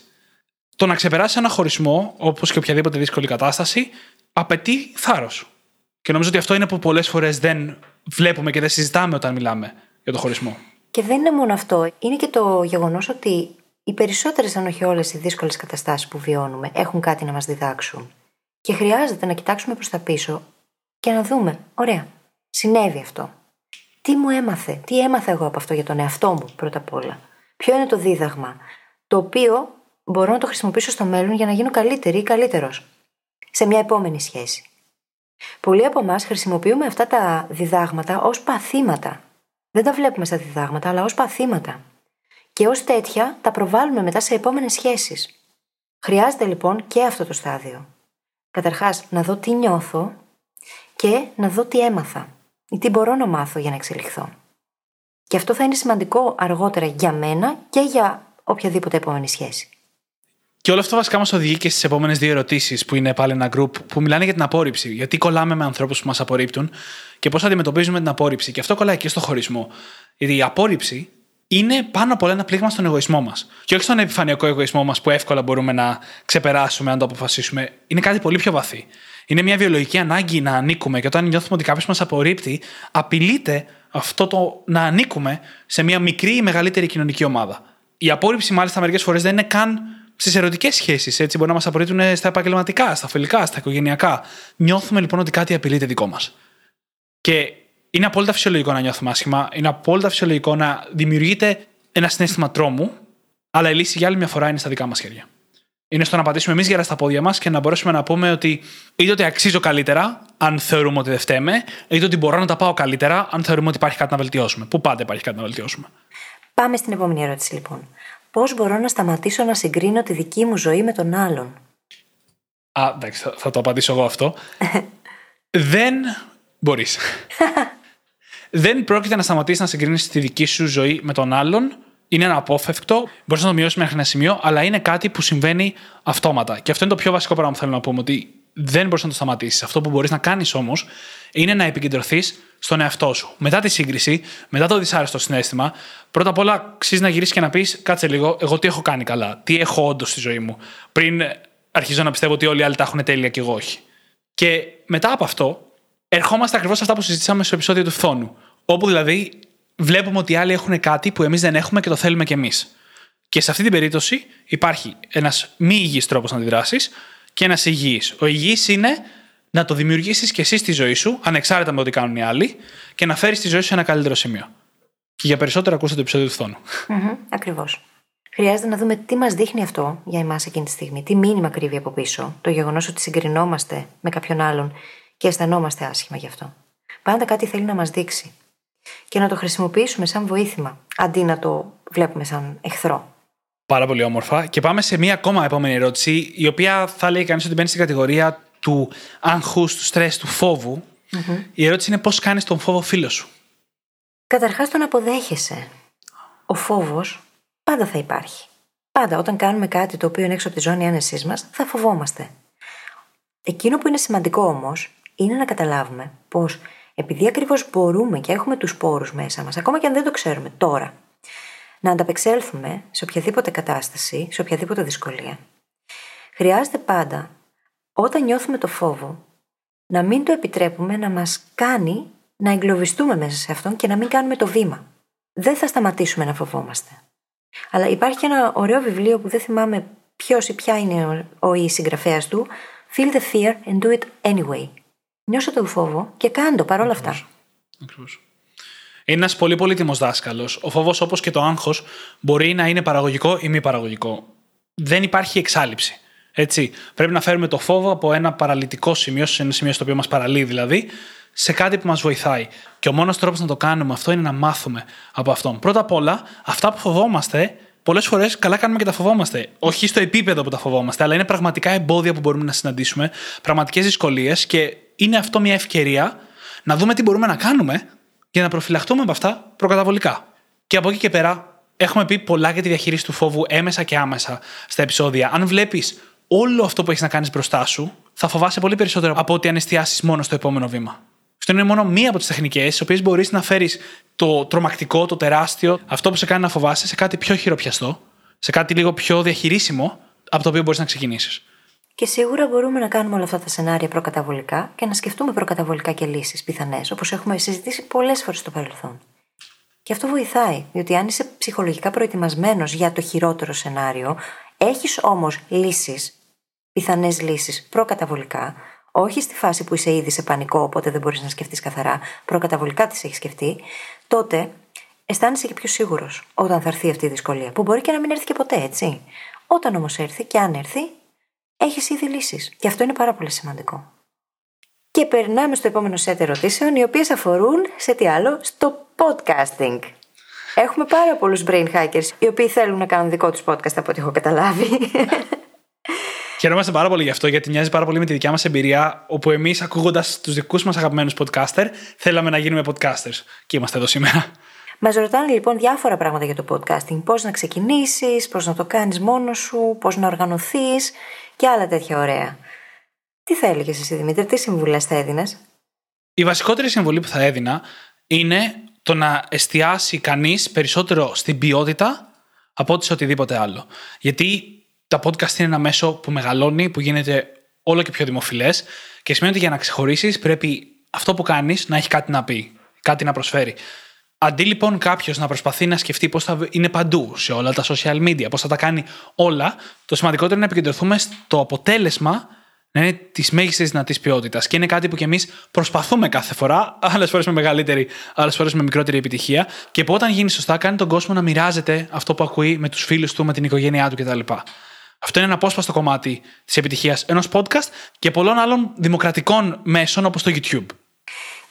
Το να ξεπεράσει ένα χωρισμό, όπως και οποιαδήποτε δύσκολη κατάσταση, απαιτεί θάρρος. Και νομίζω ότι αυτό είναι που πολλές φορές δεν βλέπουμε και δεν συζητάμε όταν μιλάμε για το χωρισμό. Και δεν είναι μόνο αυτό. Είναι και το γεγονός ότι οι περισσότερες, αν όχι όλες, οι δύσκολες καταστάσεις που βιώνουμε έχουν κάτι να μας διδάξουν. Και χρειάζεται να κοιτάξουμε προς τα πίσω και να δούμε, ωραία, συνέβη αυτό. Τι μου έμαθε, τι έμαθα εγώ από αυτό για τον εαυτό μου πρώτα απ' όλα. Ποιο είναι το δίδαγμα, το οποίο μπορώ να το χρησιμοποιήσω στο μέλλον για να γίνω καλύτερη ή καλύτερος σε μια επόμενη σχέση. Πολλοί από εμάς χρησιμοποιούμε αυτά τα διδάγματα ως παθήματα δεν τα βλέπουμε στα διδάγματα, αλλά ως παθήματα. Και ως τέτοια τα προβάλλουμε μετά σε επόμενες σχέσεις. Χρειάζεται λοιπόν και αυτό το στάδιο. Καταρχάς, να δω τι νιώθω και να δω τι έμαθα ή τι μπορώ να μάθω για να εξελιχθώ. Και αυτό θα είναι σημαντικό αργότερα για μένα και για οποιαδήποτε επόμενη σχέση. Και όλο αυτό βασικά μας οδηγεί και στις επόμενες δύο ερωτήσεις, που είναι πάλι ένα group που μιλάνε για την απόρριψη. Γιατί κολλάμε με ανθρώπους που μας απορρίπτουν και πώς αντιμετωπίζουμε την απόρριψη. Και αυτό κολλάει και στο χωρισμό. Γιατί η απόρριψη είναι πάνω από όλα ένα πλήγμα στον εγωισμό μας. Και όχι στον επιφανειακό εγωισμό μας που εύκολα μπορούμε να ξεπεράσουμε αν το αποφασίσουμε. Είναι κάτι πολύ πιο βαθύ. Είναι μια βιολογική ανάγκη να ανήκουμε και όταν νιώθουμε ότι κάποιος μας απορρίπτει, απειλείται αυτό το να ανήκουμε σε μια μικρή ή μεγαλύτερη κοινωνική ομάδα. Η απόρριψη, μάλιστα, μερικές φορές δεν είναι καν στις ερωτικές σχέσεις. Έτσι, μπορεί να μας απορρίπτουν στα επαγγελματικά, στα φιλικά, στα οικογενειακά. Νιώθουμε λοιπόν ότι κάτι απειλείται δικό μας. Και είναι απόλυτα φυσιολογικό να νιώθουμε άσχημα. Είναι απόλυτα φυσιολογικό να δημιουργείται ένα συνέστημα τρόμου, αλλά η λύση για άλλη μια φορά είναι στα δικά μας χέρια. Είναι στο να πατήσουμε εμείς γερά στα πόδια μας και να μπορέσουμε να πούμε ότι είτε ότι αξίζω καλύτερα, αν θεωρούμε ότι δεν φταίμε, είτε ότι μπορώ να τα πάω καλύτερα, αν θεωρούμε ότι υπάρχει κάτι να βελτιώσουμε. Που πάντα υπάρχει κάτι να βελτιώσουμε. Πάμε στην επόμενη ερώτηση λοιπόν. Πώς μπορώ να σταματήσω να συγκρίνω τη δική μου ζωή με τον άλλον; Α, εντάξει, θα, το απαντήσω εγώ αυτό. <laughs> δεν μπορείς. <laughs> δεν πρόκειται να σταματήσει να συγκρίνεις τη δική σου ζωή με τον άλλον. Είναι ένα απόφευκτο, μπορείς να το μειώσεις μέχρι ένα σημείο, αλλά είναι κάτι που συμβαίνει αυτόματα. Και αυτό είναι το πιο βασικό πράγμα που θέλω να πούμε, ότι δεν μπορείς να το σταματήσεις. Αυτό που μπορείς να κάνεις όμως είναι να επικεντρωθείς στον εαυτό σου. Μετά τη σύγκριση, μετά το δυσάρεστο συνέστημα, πρώτα απ' όλα αξίζει να γυρίσεις και να πεις: Κάτσε λίγο, εγώ τι έχω κάνει καλά, τι έχω όντως στη ζωή μου; Πριν αρχίζω να πιστεύω ότι όλοι οι άλλοι τα έχουν τέλεια και εγώ όχι. Και μετά από αυτό, ερχόμαστε ακριβώς σε αυτά που συζητήσαμε στο επεισόδιο του φθόνου. Όπου δηλαδή βλέπουμε ότι οι άλλοι έχουν κάτι που εμείς δεν έχουμε και το θέλουμε κι εμείς. Και σε αυτή την περίπτωση υπάρχει ένας μη υγιής τρόπος να αντιδράσεις και ένας υγιής. Ο υγιής είναι να το δημιουργήσεις κι εσύ στη ζωή σου, ανεξάρτητα με ό,τι κάνουν οι άλλοι, και να φέρεις τη ζωή σου σε ένα καλύτερο σημείο. Και για περισσότερο ακούστε το επεισόδιο του φθόνου. Mm-hmm, Ακριβώς. Χρειάζεται να δούμε τι μας δείχνει αυτό για εμάς εκείνη τη στιγμή. Τι μήνυμα κρύβει από πίσω. Το γεγονός ότι συγκρινόμαστε με κάποιον άλλον και αισθανόμαστε άσχημα γι' αυτό. Πάντα κάτι θέλει να μας δείξει. Και να το χρησιμοποιήσουμε σαν βοήθημα, αντί να το βλέπουμε σαν εχθρό. Πάρα πολύ όμορφα. Και πάμε σε μία ακόμα επόμενη ερώτηση, η οποία θα λέει κανείς ότι μπαίνει στην κατηγορία του άγχους, του στρες, του φοβου Η ερώτηση είναι πώς κάνεις τον φόβο φίλο σου; Καταρχάς τον αποδέχεσαι. Ο φόβος πάντα θα υπάρχει. Πάντα όταν κάνουμε κάτι το οποίο είναι έξω από τη ζώνη άνεσής μας, θα φοβόμαστε. Εκείνο που είναι σημαντικό όμως είναι να καταλάβουμε πως επειδή ακριβώς μπορούμε και έχουμε τους πόρου μέσα μας, ακόμα και αν δεν το ξέρουμε τώρα, να ανταπεξέλθουμε σε οποιαδήποτε κατάσταση, σε οποιαδήποτε δυσκολία, χρειάζεται πάντα όταν νιώθουμε το φόβο να μην το επιτρέπουμε να μας κάνει να εγκλωβιστούμε μέσα σε αυτόν και να μην κάνουμε το βήμα. Δεν θα σταματήσουμε να φοβόμαστε. Αλλά υπάρχει ένα ωραίο βιβλίο που δεν θυμάμαι ποιος ή ποια είναι ο ή συγγραφέας του. Feel the fear and do it anyway. Νιώσε τον φόβο και κάντο παρόλα αυτά. Ακριβώς. Είναι ένας πολύ πολύτιμος δάσκαλος. Ο φόβος, όπως και το άγχος, μπορεί να είναι παραγωγικό ή μη παραγωγικό. Δεν υπάρχει εξάλληψη. Έτσι. Πρέπει να φέρουμε το φόβο από ένα παραλυτικό σημείο, σε ένα σημείο στο οποίο μας παραλύει δηλαδή, σε κάτι που μας βοηθάει. Και ο μόνος τρόπος να το κάνουμε αυτό είναι να μάθουμε από αυτόν. Πρώτα απ' όλα, αυτά που φοβόμαστε, πολλές φορές καλά κάνουμε και τα φοβόμαστε. Όχι στο επίπεδο που τα φοβόμαστε, αλλά είναι πραγματικά εμπόδια που μπορούμε να συναντήσουμε, πραγματικές δυσκολίες και είναι αυτό μια ευκαιρία να δούμε τι μπορούμε να κάνουμε για να προφυλαχτούμε από αυτά προκαταβολικά. Και από εκεί και πέρα, έχουμε πει πολλά για τη διαχείριση του φόβου έμεσα και άμεσα στα επεισόδια. Αν βλέπεις όλο αυτό που έχεις να κάνεις μπροστά σου, θα φοβάσαι πολύ περισσότερο από ότι αν εστιάσεις μόνο στο επόμενο βήμα. Αυτό είναι μόνο μία από τις τεχνικές, τι οποίες μπορείς να φέρεις το τρομακτικό, το τεράστιο, αυτό που σε κάνει να φοβάσαι, σε κάτι πιο χειροπιαστό, σε κάτι λίγο πιο διαχειρίσιμο, από το οποίο μπορείς να ξεκινήσεις. Και σίγουρα μπορούμε να κάνουμε όλα αυτά τα σενάρια προκαταβολικά και να σκεφτούμε προκαταβολικά και λύσεις πιθανές, όπως έχουμε συζητήσει πολλές φορές στο παρελθόν. Και αυτό βοηθάει, διότι αν είσαι ψυχολογικά προετοιμασμένος για το χειρότερο σενάριο, έχεις όμως λύσεις, πιθανές λύσεις προκαταβολικά, όχι στη φάση που είσαι ήδη σε πανικό, οπότε δεν μπορείς να σκεφτείς καθαρά, προκαταβολικά τις έχεις σκεφτεί, τότε αισθάνεσαι και πιο σίγουρος όταν θα έρθει αυτή η δυσκολία, που μπορεί και να μην έρθει και ποτέ, έτσι. Όταν όμως έρθει και αν έρθει, έχεις ήδη λύσεις. Και αυτό είναι πάρα πολύ σημαντικό. Και περνάμε στο επόμενο σετ ερωτήσεων, οι οποίες αφορούν σε τι άλλο, στο podcasting. Έχουμε πάρα πολλούς brain hackers, οι οποίοι θέλουν να κάνουν δικό τους podcast από ό,τι έχω καταλάβει. <laughs> Χαιρόμαστε πάρα πολύ γι' αυτό, γιατί μοιάζει πάρα πολύ με τη δικιά μας εμπειρία, όπου εμείς, ακούγοντας τους δικούς μας αγαπημένους podcaster, θέλαμε να γίνουμε podcasters. Και είμαστε εδώ σήμερα. Μας ρωτάνε λοιπόν διάφορα πράγματα για το podcasting. Πώς να ξεκινήσεις, πώς να το κάνεις μόνος σου, πώς να οργανωθείς και άλλα τέτοια ωραία. Τι θα έλεγε εσύ, Δημήτρη, τι συμβουλές θα έδινες; Η βασικότερη συμβουλή που θα έδινα είναι το να εστιάσει κανείς περισσότερο στην ποιότητα από ό,τι σε οτιδήποτε άλλο. Γιατί τα podcast είναι ένα μέσο που μεγαλώνει, που γίνεται όλο και πιο δημοφιλές και σημαίνει ότι για να ξεχωρίσεις πρέπει αυτό που κάνεις να έχει κάτι να πει, κάτι να προσφέρει. Αντί λοιπόν κάποιος να προσπαθεί να σκεφτεί πώς θα είναι παντού σε όλα τα social media, πώς θα τα κάνει όλα, το σημαντικότερο είναι να επικεντρωθούμε στο αποτέλεσμα να είναι της μέγιστης δυνατής ποιότητας. Και είναι κάτι που κι εμείς προσπαθούμε κάθε φορά, άλλες φορές με μεγαλύτερη, άλλες φορές με μικρότερη επιτυχία. Και που όταν γίνει σωστά, κάνει τον κόσμο να μοιράζεται αυτό που ακούει με τους φίλους του, με την οικογένειά του κτλ. Αυτό είναι ένα απόσπαστο κομμάτι της επιτυχίας ενός podcast και πολλών άλλων δημοκρατικών μέσων όπως το YouTube.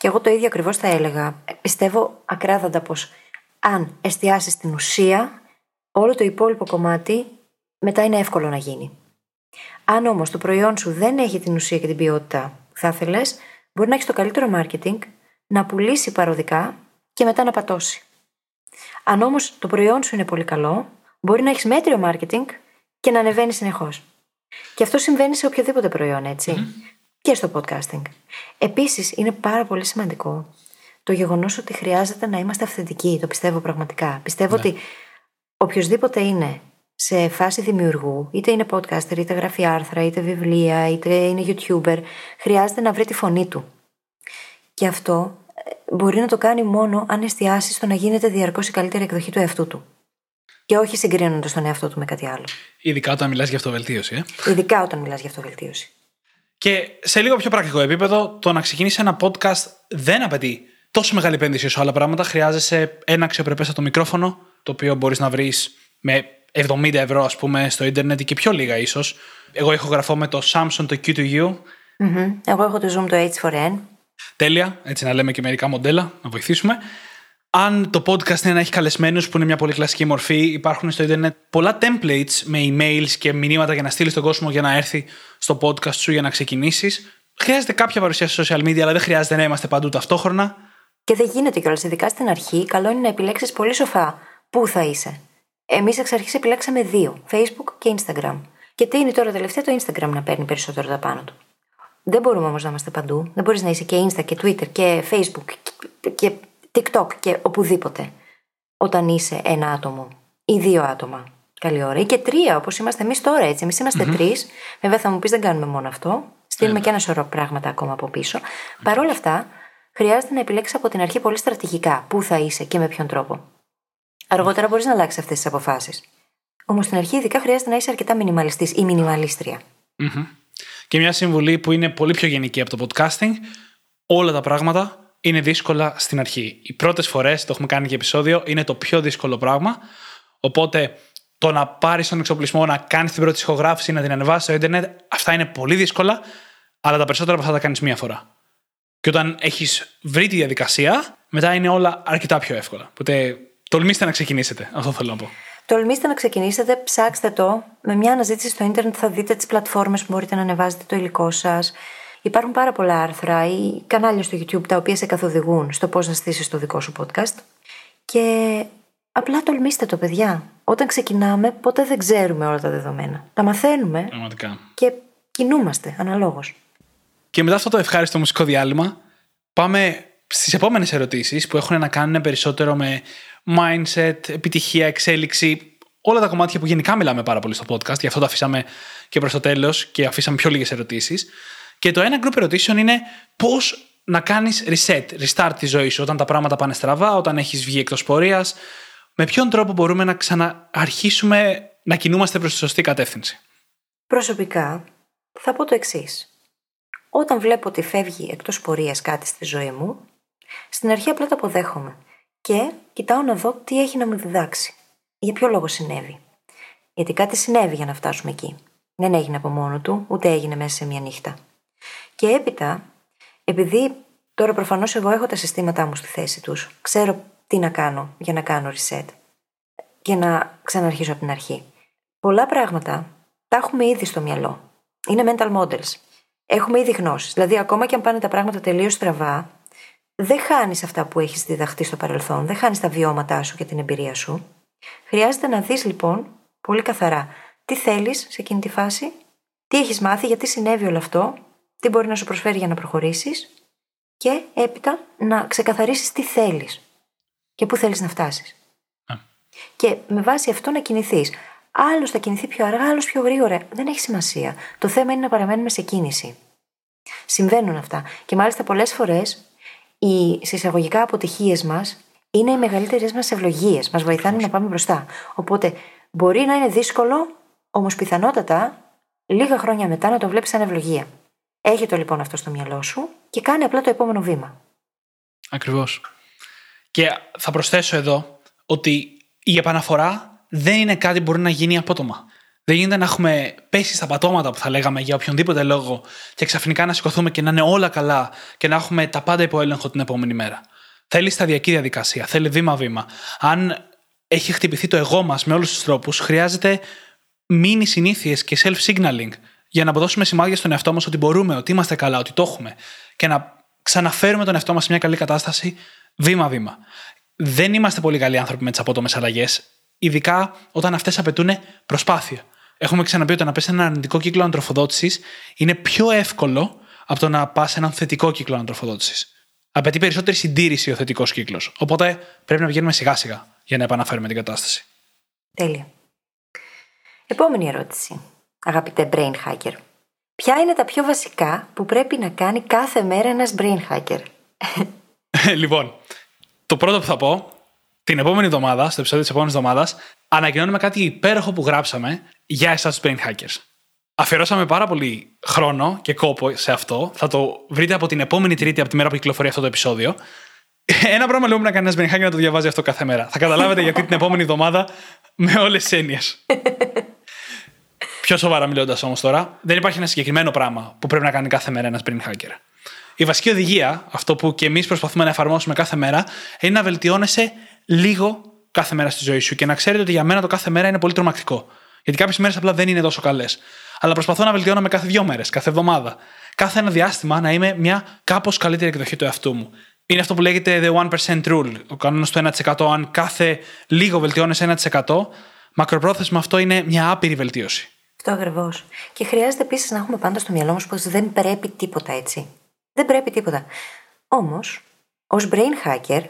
Και εγώ το ίδιο ακριβώς θα έλεγα. Πιστεύω ακράδαντα πως αν εστιάσεις στην ουσία, όλο το υπόλοιπο κομμάτι μετά είναι εύκολο να γίνει. Αν όμως το προϊόν σου δεν έχει την ουσία και την ποιότητα που θα ήθελες, μπορεί να έχεις το καλύτερο marketing, να πουλήσει παροδικά και μετά να πατώσει. Αν όμως το προϊόν σου είναι πολύ καλό, μπορεί να έχεις μέτριο marketing και να ανεβαίνει συνεχώς. Και αυτό συμβαίνει σε οποιοδήποτε προϊόν, Και στο podcasting. Επίσης, είναι πάρα πολύ σημαντικό το γεγονός ότι χρειάζεται να είμαστε αυθεντικοί. Το πιστεύω πραγματικά. Πιστεύω ναι. ότι οποιοδήποτε είναι σε φάση δημιουργού, είτε είναι podcaster, είτε γράφει άρθρα, είτε βιβλία, είτε είναι YouTuber, χρειάζεται να βρει τη φωνή του. Και αυτό ε, μπορεί να το κάνει μόνο αν εστιάσει στο να γίνεται διαρκώς η καλύτερη εκδοχή του εαυτού του. Και όχι συγκρίνοντας τον εαυτό του με κάτι άλλο. Ειδικά όταν μιλάς για αυτοβελτίωση, ε. Ειδικά όταν μιλάς για αυτοβελτίωση. Και σε λίγο πιο πρακτικό επίπεδο, το να ξεκινήσει ένα podcast δεν απαιτεί τόσο μεγάλη επένδυση όσο άλλα πράγματα. Χρειάζεσαι ένα αξιοπρεπέστατο μικρόφωνο, το οποίο μπορείς να βρεις με 70 ευρώ, ας πούμε, στο ίντερνετ και πιο λίγα ίσως. Εγώ έχω γραφώ με το Samsung το Q2U. Mm-hmm. Εγώ έχω το Zoom το H4n. Τέλεια, έτσι να λέμε και μερικά μοντέλα, να βοηθήσουμε. Αν το podcast είναι να έχει καλεσμένους, που είναι μια πολύ κλασική μορφή, υπάρχουν στο Ιντερνετ πολλά templates με emails και μηνύματα για να στείλεις τον κόσμο για να έρθει στο podcast σου για να ξεκινήσεις. Χρειάζεται κάποια παρουσία σε social media, αλλά δεν χρειάζεται να είμαστε παντού ταυτόχρονα. Και δεν γίνεται κιόλας. Ειδικά στην αρχή, καλό είναι να επιλέξεις πολύ σοφά πού θα είσαι. Εμείς εξ αρχής επιλέξαμε δύο, Facebook και Instagram. Και τι είναι τώρα τελευταία το Instagram να παίρνει περισσότερο τα πάνω του. Δεν μπορούμε όμως να είμαστε παντού. Δεν μπορείς να είσαι και Insta και Twitter και Facebook και TikTok και οπουδήποτε. Όταν είσαι ένα άτομο ή δύο άτομα. Καλή ώρα. Ή και τρία, όπως είμαστε εμείς τώρα έτσι. Εμείς είμαστε mm-hmm. τρεις. Βέβαια θα μου πεις δεν κάνουμε μόνο αυτό. Στείλουμε yeah. και ένα σωρό πράγματα ακόμα από πίσω. Okay. Παρ' όλα αυτά, χρειάζεται να επιλέξεις από την αρχή πολύ στρατηγικά πού θα είσαι και με ποιον τρόπο. Αργότερα μπορείς να αλλάξεις αυτές τις αποφάσεις. Όμως στην αρχή, ειδικά χρειάζεται να είσαι αρκετά μινιμαλιστής ή μινιμαλίστρια. Mm-hmm. Και μια συμβουλή που είναι πολύ πιο γενική από το podcasting. Όλα τα πράγματα είναι δύσκολα στην αρχή. Οι πρώτες φορές, το έχουμε κάνει και επεισόδιο, είναι το πιο δύσκολο πράγμα. Οπότε το να πάρεις τον εξοπλισμό, να κάνεις την πρώτη ηχογράφηση, να την ανεβάσεις στο Ιντερνετ, αυτά είναι πολύ δύσκολα, αλλά τα περισσότερα από αυτά τα κάνεις μία φορά. Και όταν έχεις βρει τη διαδικασία, μετά είναι όλα αρκετά πιο εύκολα. Οπότε Τολμήστε να ξεκινήσετε. Αυτό θέλω να πω. Τολμήστε να ξεκινήσετε, ψάξτε το. Με μια αναζήτηση στο ίντερνετ θα δείτε τις πλατφόρμες που μπορείτε να ανεβάζετε το υλικό σας. Υπάρχουν πάρα πολλά άρθρα ή κανάλια στο YouTube τα οποία σε καθοδηγούν στο πώς να στήσεις το δικό σου podcast. Και απλά τολμήστε το, παιδιά. Όταν ξεκινάμε, ποτέ δεν ξέρουμε όλα τα δεδομένα. Τα μαθαίνουμε Πραγματικά. και κινούμαστε αναλόγως. Και μετά αυτό το ευχάριστο μουσικό διάλειμμα, πάμε στις επόμενες ερωτήσεις που έχουν να κάνουν περισσότερο με mindset, επιτυχία, εξέλιξη. Όλα τα κομμάτια που γενικά μιλάμε πάρα πολύ στο podcast, γι' αυτό το αφήσαμε και προς το τέλος και αφήσαμε πιο λίγες ερωτήσεις. Και το ένα γκρουπ ερωτήσεων είναι πώς να κάνεις reset, restart τη ζωή σου όταν τα πράγματα πάνε στραβά, όταν έχεις βγει εκτός πορείας. Με ποιον τρόπο μπορούμε να ξαναρχίσουμε να κινούμαστε προς τη σωστή κατεύθυνση; Προσωπικά θα πω το εξής. Όταν βλέπω ότι φεύγει εκτός πορείας κάτι στη ζωή μου, στην αρχή απλά το αποδέχομαι και κοιτάω να δω τι έχει να μου διδάξει. Για ποιο λόγο συνέβη. Γιατί κάτι συνέβη για να φτάσουμε εκεί. Δεν έγινε από μόνο του, ούτε έγινε μέσα σε μια νύχτα. Και έπειτα, επειδή τώρα προφανώς εγώ έχω τα συστήματά μου στη θέση τους, ξέρω τι να κάνω για να κάνω reset και να ξαναρχίσω από την αρχή. Πολλά πράγματα τα έχουμε ήδη στο μυαλό. Είναι mental models. Έχουμε ήδη γνώσεις. Δηλαδή, ακόμα και αν πάνε τα πράγματα τελείως στραβά, δεν χάνεις αυτά που έχεις διδαχθεί στο παρελθόν, δεν χάνεις τα βιώματά σου και την εμπειρία σου. Χρειάζεται να δεις λοιπόν πολύ καθαρά τι θέλεις σε εκείνη τη φάση, τι έχεις μάθει, γιατί συνέβη όλο αυτό, τι μπορεί να σου προσφέρει για να προχωρήσεις και έπειτα να ξεκαθαρίσεις τι θέλεις και πού θέλεις να φτάσεις. Και με βάση αυτό να κινηθείς. Άλλος θα κινηθεί πιο αργά, άλλος πιο γρήγορα. Δεν έχει σημασία. Το θέμα είναι να παραμένουμε σε κίνηση. Συμβαίνουν αυτά. Και μάλιστα πολλές φορές οι συσσαγωγικά αποτυχίες μας είναι οι μεγαλύτερες μας ευλογίες. Μας βοηθάνε να πάμε μπροστά. Οπότε μπορεί να είναι δύσκολο, όμως πιθανότατα λίγα χρόνια μετά να το βλέπεις σαν ευλογία. Έχει το λοιπόν αυτό στο μυαλό σου και κάνει απλά το επόμενο βήμα. Ακριβώς. Και θα προσθέσω εδώ ότι η επαναφορά δεν είναι κάτι που μπορεί να γίνει απότομα. Δεν γίνεται να έχουμε πέσει στα πατώματα που θα λέγαμε για οποιονδήποτε λόγο και ξαφνικά να σηκωθούμε και να είναι όλα καλά και να έχουμε τα πάντα υπό έλεγχο την επόμενη μέρα. Θέλει σταδιακή διαδικασία, θέλει βήμα-βήμα. Αν έχει χτυπηθεί το εγώ μας με όλους τους τρόπους, χρειάζεται μήνυ συνήθειες και self-signaling για να αποδώσουμε σημάδια στον εαυτό μας ότι μπορούμε, ότι είμαστε καλά, ότι το έχουμε και να ξαναφέρουμε τον εαυτό μας σε μια καλή κατάσταση βήμα-βήμα. Δεν είμαστε πολύ καλοί άνθρωποι με τις απότομες αλλαγές, ειδικά όταν αυτές απαιτούν προσπάθεια. Έχουμε ξαναπεί ότι να πέσει ένα αρνητικό κύκλο ανατροφοδότηση είναι πιο εύκολο από το να πας σε έναν θετικό κύκλο ανατροφοδότηση. Απαιτεί περισσότερη συντήρηση ο θετικός κύκλος. Οπότε πρέπει να πηγαίνουμε σιγά-σιγά για να επαναφέρουμε την κατάσταση. Τέλεια. Επόμενη ερώτηση, αγαπητέ brain hacker. Ποια είναι τα πιο βασικά που πρέπει να κάνει κάθε μέρα ένας brain hacker; <laughs> λοιπόν, το πρώτο που θα πω, την επόμενη εβδομάδα, στο επεισόδιο της επόμενης εβδομάδας, ανακοινώνουμε κάτι υπέροχο που γράψαμε για εσάς τους brain hackers. Αφιερώσαμε πάρα πολύ χρόνο και κόπο σε αυτό. Θα το βρείτε από την επόμενη Τρίτη, από τη μέρα που κυκλοφορεί αυτό το επεισόδιο. <laughs> Ένα πράγμα λέω να κάνει ένα brain hacker να το διαβάζει αυτό κάθε μέρα. Θα καταλάβετε γιατί την επόμενη εβδομάδα με όλες τις έννοιες. <laughs> Πιο σοβαρά μιλώντας όμως τώρα, δεν υπάρχει ένα συγκεκριμένο πράγμα που πρέπει να κάνει κάθε μέρα ένας brain hacker. Η βασική οδηγία, αυτό που και εμείς προσπαθούμε να εφαρμόσουμε κάθε μέρα, είναι να βελτιώνεσαι λίγο κάθε μέρα στη ζωή σου και να ξέρετε ότι για μένα το κάθε μέρα είναι πολύ τρομακτικό. Γιατί κάποιες μέρες απλά δεν είναι τόσο καλές. Αλλά προσπαθώ να βελτιώνομαι κάθε δύο μέρες, κάθε εβδομάδα. Κάθε ένα διάστημα να είμαι μια κάπως καλύτερη εκδοχή του εαυτού μου. Είναι αυτό που λέγεται the 1% rule, ο κανόνας του 1%. Αν κάθε λίγο βελτιώνεσαι 1%, μακροπρόθεσμα αυτό είναι μια άπειρη βελτίωση. Αυτό ακριβώς. Και χρειάζεται επίσης να έχουμε πάντα στο μυαλό μας πως δεν πρέπει τίποτα έτσι. Δεν πρέπει τίποτα. Όμως, ως brain hacker,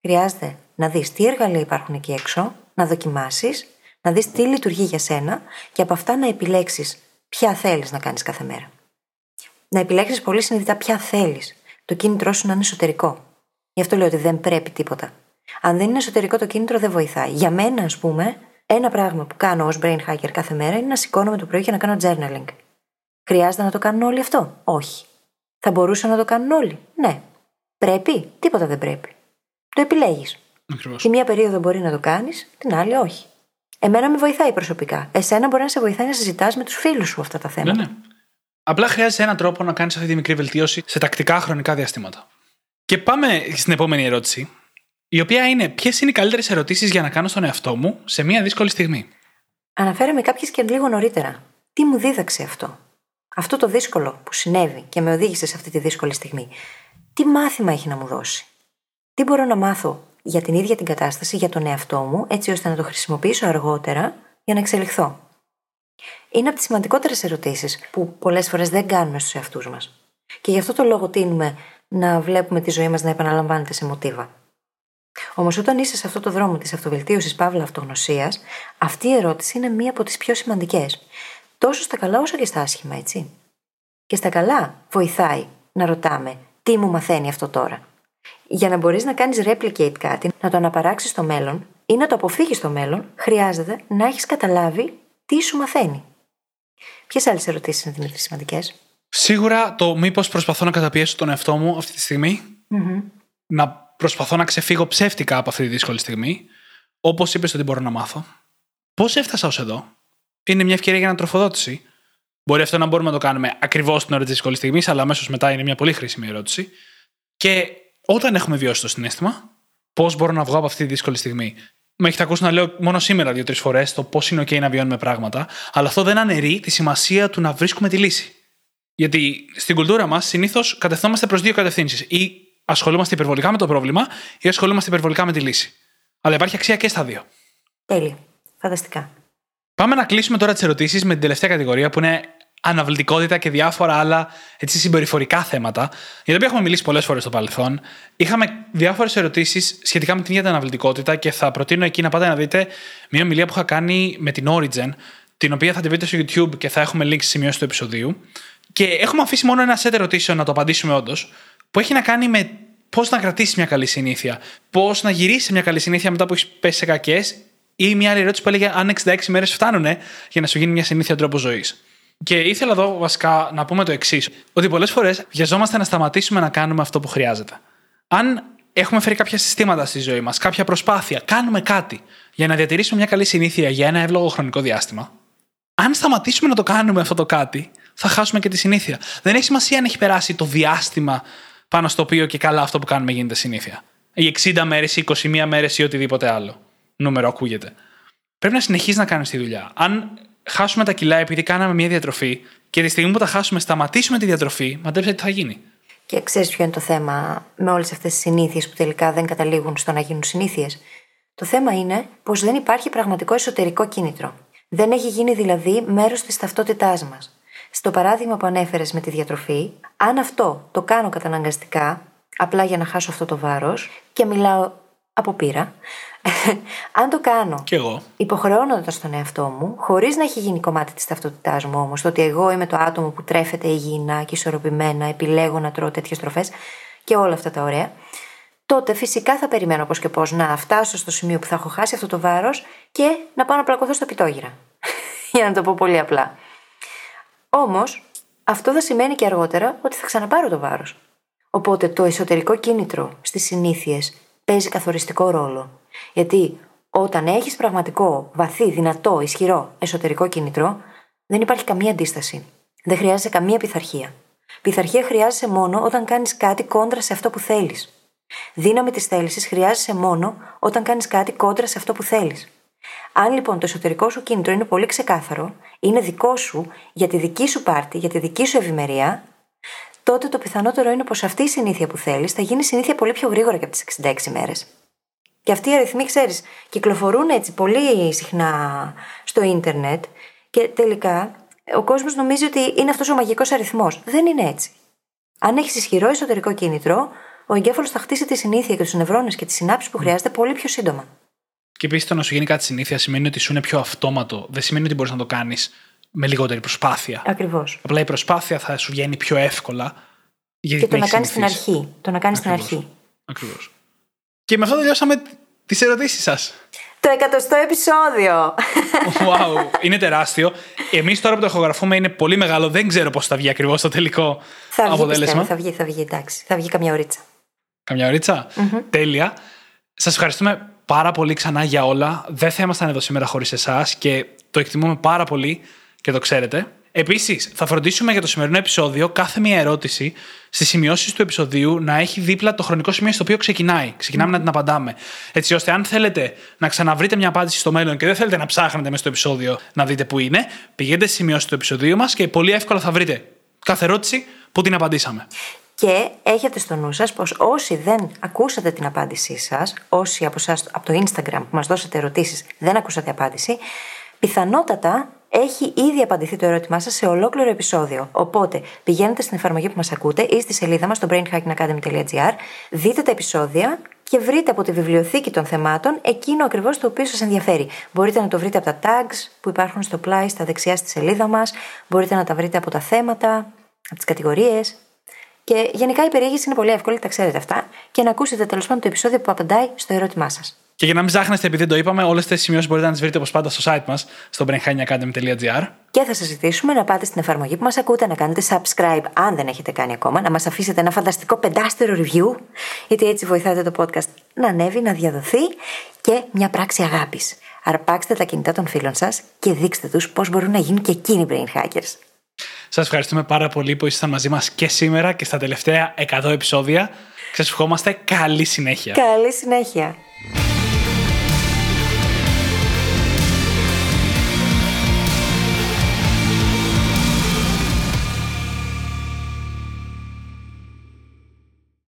χρειάζεται να δεις τι εργαλεία υπάρχουν εκεί έξω, να δοκιμάσεις, να δεις τι λειτουργεί για σένα και από αυτά να επιλέξεις ποια θέλεις να κάνεις κάθε μέρα. Να επιλέξεις πολύ συνειδητά ποια θέλεις. Το κίνητρό σου να είναι εσωτερικό. Γι' αυτό λέω ότι δεν πρέπει τίποτα. Αν δεν είναι εσωτερικό το κίνητρο, δεν βοηθάει. Για μένα, ας πούμε, ένα πράγμα που κάνω ως brain hacker κάθε μέρα είναι να σηκώνομαι το πρωί και να κάνω journaling. Χρειάζεται να το κάνουν όλοι αυτό; Όχι. Θα μπορούσαν να το κάνουν όλοι; Ναι. Πρέπει; Τίποτα δεν πρέπει. Το επιλέγεις. Και μία περίοδο μπορεί να το κάνεις, την άλλη όχι. Εμένα με βοηθάει προσωπικά. Εσένα μπορεί να σε βοηθάει να συζητάς με τους φίλους σου αυτά τα θέματα. Ναι, ναι. Απλά χρειάζεται έναν τρόπο να κάνεις αυτή τη μικρή βελτίωση σε τακτικά χρονικά διαστήματα. Και πάμε στην επόμενη ερώτηση, η οποία είναι ποιες είναι οι καλύτερες ερωτήσεις για να κάνω στον εαυτό μου σε μια δύσκολη στιγμή; Αναφέραμε κάποιες και λίγο νωρίτερα. Τι μου δίδαξε αυτό; Αυτό το δύσκολο που συνέβη και με οδήγησε σε αυτή τη δύσκολη στιγμή. Τι μάθημα έχει να μου δώσει; Τι μπορώ να μάθω για την ίδια την κατάσταση, για τον εαυτό μου, έτσι ώστε να το χρησιμοποιήσω αργότερα για να εξελιχθώ; Είναι από τις σημαντικότερες ερωτήσεις που πολλές φορές δεν κάνουμε στους εαυτούς μας. Και γι' αυτό το λόγο τίνουμε να βλέπουμε τη ζωή μας να επαναλαμβάνεται σε μοτίβα. Όμως, όταν είσαι σε αυτό το δρόμο της αυτοβελτίωσης παύλα αυτογνωσίας, αυτή η ερώτηση είναι μία από τις πιο σημαντικές. Τόσο στα καλά όσο και στα άσχημα, έτσι. Και στα καλά βοηθάει να ρωτάμε τι μου μαθαίνει αυτό τώρα; Για να μπορείς να κάνεις replicate κάτι, να το αναπαράξεις στο μέλλον ή να το αποφύγεις στο μέλλον, χρειάζεται να έχεις καταλάβει τι σου μαθαίνει. Ποιες άλλες ερωτήσεις είναι Δημήτρη σημαντικές; Σίγουρα το μήπως προσπαθώ να καταπιέσω τον εαυτό μου αυτή τη στιγμη Να προσπαθώ να ξεφύγω ψεύτικα από αυτή τη δύσκολη στιγμή. Όπως είπες ότι μπορώ να μάθω. Πώς έφτασα ως εδώ; Είναι μια ευκαιρία για ανατροφοδότηση. Μπορεί αυτό να μπορούμε να το κάνουμε ακριβώς την ώρα της δύσκολης στιγμής, αλλά αμέσως μετά είναι μια πολύ χρήσιμη ερώτηση. Και όταν έχουμε βιώσει το συνέστημα, πώς μπορώ να βγω από αυτή τη δύσκολη στιγμή; Με έχετε ακούσει να λέω μόνο σήμερα δύο-τρεις φορές το πώς είναι OK να βιώνουμε πράγματα, αλλά αυτό δεν αναιρεί τη σημασία του να βρίσκουμε τη λύση. Γιατί στην κουλτούρα μας συνήθως κατευθυνόμαστε προς δύο κατευθύνσεις. Ή ασχολούμαστε υπερβολικά με το πρόβλημα, ή ασχολούμαστε υπερβολικά με τη λύση. Αλλά υπάρχει αξία και στα δύο. Τέλεια. Φανταστικά. Πάμε να κλείσουμε τώρα τις ερωτήσεις με την τελευταία κατηγορία που είναι αναβλητικότητα και διάφορα άλλα έτσι, συμπεριφορικά θέματα, για τα οποία έχουμε μιλήσει πολλές φορές στο παρελθόν. Είχαμε διάφορες ερωτήσεις σχετικά με την ίδια την αναβλητικότητα και θα προτείνω εκεί να πάτε να δείτε μια ομιλία που είχα κάνει με την Origin, την οποία θα την βρείτε στο YouTube και θα έχουμε link στη σημειώσει του επεισοδίου. Και έχουμε αφήσει μόνο ένα set ερωτήσεων να το απαντήσουμε όντως, που έχει να κάνει με πώς να κρατήσεις μια καλή συνήθεια, πώς να γυρίσεις μια καλή συνήθεια μετά που έχεις πέσει σε κακές, ή μια άλλη ερώτηση που έλεγε αν 66 μέρες φτάνουν για να σου γίνει μια συνήθεια τρόπο ζωής. Και ήθελα εδώ βασικά να πούμε το εξής: Ότι πολλές φορές βιαζόμαστε να σταματήσουμε να κάνουμε αυτό που χρειάζεται. Αν έχουμε φέρει κάποια συστήματα στη ζωή μας, κάποια προσπάθεια, κάνουμε κάτι για να διατηρήσουμε μια καλή συνήθεια για ένα εύλογο χρονικό διάστημα, αν σταματήσουμε να το κάνουμε αυτό το κάτι, θα χάσουμε και τη συνήθεια. Δεν έχει σημασία αν έχει περάσει το διάστημα πάνω στο οποίο και καλά αυτό που κάνουμε γίνεται συνήθεια. Οι 60 μέρες, οι 21 μέρες ή οτιδήποτε άλλο. Νούμερο ακούγεται. Πρέπει να συνεχίσει να κάνεις τη δουλειά. Αν χάσουμε τα κιλά επειδή κάναμε μια διατροφή και τη στιγμή που τα χάσουμε σταματήσουμε τη διατροφή, μαντέψτε τι θα γίνει. Και ξέρεις ποιο είναι το θέμα με όλες αυτές τις συνήθειες που τελικά δεν καταλήγουν στο να γίνουν συνήθειες; Το θέμα είναι πως δεν υπάρχει πραγματικό εσωτερικό κίνητρο. Δεν έχει γίνει δηλαδή μέρος της ταυτότητάς μας. Στο παράδειγμα που ανέφερες με τη διατροφή, αν αυτό το κάνω καταναγκαστικά, απλά για να χάσω αυτό το βάρος, και μιλάω από πείρα, <laughs> αν το κάνω. Κι εγώ. Υποχρεώνοντας τον εαυτό μου, χωρίς να έχει γίνει κομμάτι της ταυτότητάς μου όμως, το ότι εγώ είμαι το άτομο που τρέφεται υγιεινά και ισορροπημένα, επιλέγω να τρώω τέτοιες τροφές και όλα αυτά τα ωραία, τότε φυσικά θα περιμένω πώς και πώς να φτάσω στο σημείο που θα έχω χάσει αυτό το βάρος και να πάω να πλακωθώ στα πιτόγυρα. <laughs> Για να το πω πολύ απλά. Όμως, αυτό θα σημαίνει και αργότερα ότι θα ξαναπάρω το βάρος. Οπότε το εσωτερικό κίνητρο στις συνήθειες παίζει καθοριστικό ρόλο. Γιατί όταν έχεις πραγματικό, βαθύ, δυνατό, ισχυρό εσωτερικό κίνητρο, δεν υπάρχει καμία αντίσταση. Δεν χρειάζεσαι καμία πειθαρχία. Πειθαρχία χρειάζεσαι μόνο όταν κάνεις κάτι κόντρα σε αυτό που θέλεις. Δύναμη της θέλησης χρειάζεσαι μόνο όταν κάνεις κάτι κόντρα σε αυτό που θέλεις. Αν λοιπόν το εσωτερικό σου κίνητρο είναι πολύ ξεκάθαρο, είναι δικό σου για τη δική σου πάρτη, για τη δική σου ευημερία, τότε το πιθανότερο είναι πως αυτή η συνήθεια που θέλεις θα γίνει συνήθεια πολύ πιο γρήγορα και από τις 66 μέρες. Και αυτοί οι αριθμοί, ξέρεις, κυκλοφορούν έτσι πολύ συχνά στο ίντερνετ και τελικά ο κόσμος νομίζει ότι είναι αυτός ο μαγικός αριθμός. Δεν είναι έτσι. Αν έχεις ισχυρό εσωτερικό κίνητρο, ο εγκέφαλος θα χτίσει τη συνήθεια και τους νευρώνες και τι συνάψει που χρειάζεται πολύ πιο σύντομα. Και επίσης το να σου γίνει κάτι συνήθεια σημαίνει ότι σου είναι πιο αυτόματο. Δεν σημαίνει ότι μπορείς να το κάνεις με λιγότερη προσπάθεια. Ακριβώς. Απλά η προσπάθεια θα σου βγαίνει πιο εύκολα. Γιατί και το να κάνεις στην αρχή. Το να κάνεις στην αρχή. Ακριβώς. Και με αυτό τελειώσαμε τις ερωτήσεις σας. Το εκατοστό επεισόδιο. Wow, είναι τεράστιο. Εμείς τώρα που το ηχογραφούμε είναι πολύ μεγάλο. Δεν ξέρω πώς θα βγει ακριβώς το τελικό θα βγει, αποτέλεσμα. Πιστεύω, θα βγει, θα βγει, εντάξει. Θα βγει καμιά ωρίτσα. Καμιά ωρίτσα. Mm-hmm. Τέλεια. Σας ευχαριστούμε πάρα πολύ ξανά για όλα. Δεν θα ήμασταν εδώ σήμερα χωρίς εσάς και το εκτιμούμε πάρα πολύ και το ξέρετε. Επίσης, θα φροντίσουμε για το σημερινό επεισόδιο κάθε μία ερώτηση στις σημειώσεις του επεισοδίου να έχει δίπλα το χρονικό σημείο στο οποίο ξεκινάει. Ξεκινάμε mm. να την απαντάμε. Έτσι ώστε, αν θέλετε να ξαναβρείτε μια απάντηση στο μέλλον και δεν θέλετε να ψάχνετε μέσα στο επεισόδιο να δείτε που είναι, πηγαίνετε στις σημειώσεις του επεισοδίου μας και πολύ εύκολα θα βρείτε κάθε ερώτηση που την απαντήσαμε. Και έχετε στο νου σας πως όσοι δεν ακούσατε την απάντησή σας, όσοι από εσά από το Instagram που μας δώσατε ερωτήσεις δεν ακούσατε απάντηση, πιθανότατα έχει ήδη απαντηθεί το ερώτημά σας σε ολόκληρο επεισόδιο. Οπότε πηγαίνετε στην εφαρμογή που μας ακούτε ή στη σελίδα μας στο brainhackingacademy.gr, δείτε τα επεισόδια και βρείτε από τη βιβλιοθήκη των θεμάτων εκείνο ακριβώς το οποίο σας ενδιαφέρει. Μπορείτε να το βρείτε από τα tags που υπάρχουν στο πλάι, στα δεξιά στη σελίδα μας, μπορείτε να τα βρείτε από τα θέματα, από τις κατηγορίες. Και γενικά η περιήγηση είναι πολύ εύκολη, τα ξέρετε αυτά, και να ακούσετε τέλος πάντων το επεισόδιο που απαντάει στο ερώτημά σας. Και για να μην ψάχνετε, επειδή δεν το είπαμε, όλες τις σημειώσεις μπορείτε να τις βρείτε όπως πάντα στο site μας, στο brainhackingacademy.gr. Και θα σας ζητήσουμε να πάτε στην εφαρμογή που μας ακούτε, να κάνετε subscribe, αν δεν έχετε κάνει ακόμα, να μας αφήσετε ένα φανταστικό πεντάστερο review, γιατί έτσι βοηθάτε το podcast να ανέβει, να διαδοθεί και μια πράξη αγάπης. Αρπάξτε τα κινητά των φίλων σας και δείξτε τους πώς μπορούν να γίνουν και εκείνοι brain hackers. Σας ευχαριστούμε πάρα πολύ που ήσασταν μαζί μας και σήμερα και στα τελευταία 100 επεισόδια. Σας ευχόμαστε καλή συνέχεια. Καλή συνέχεια.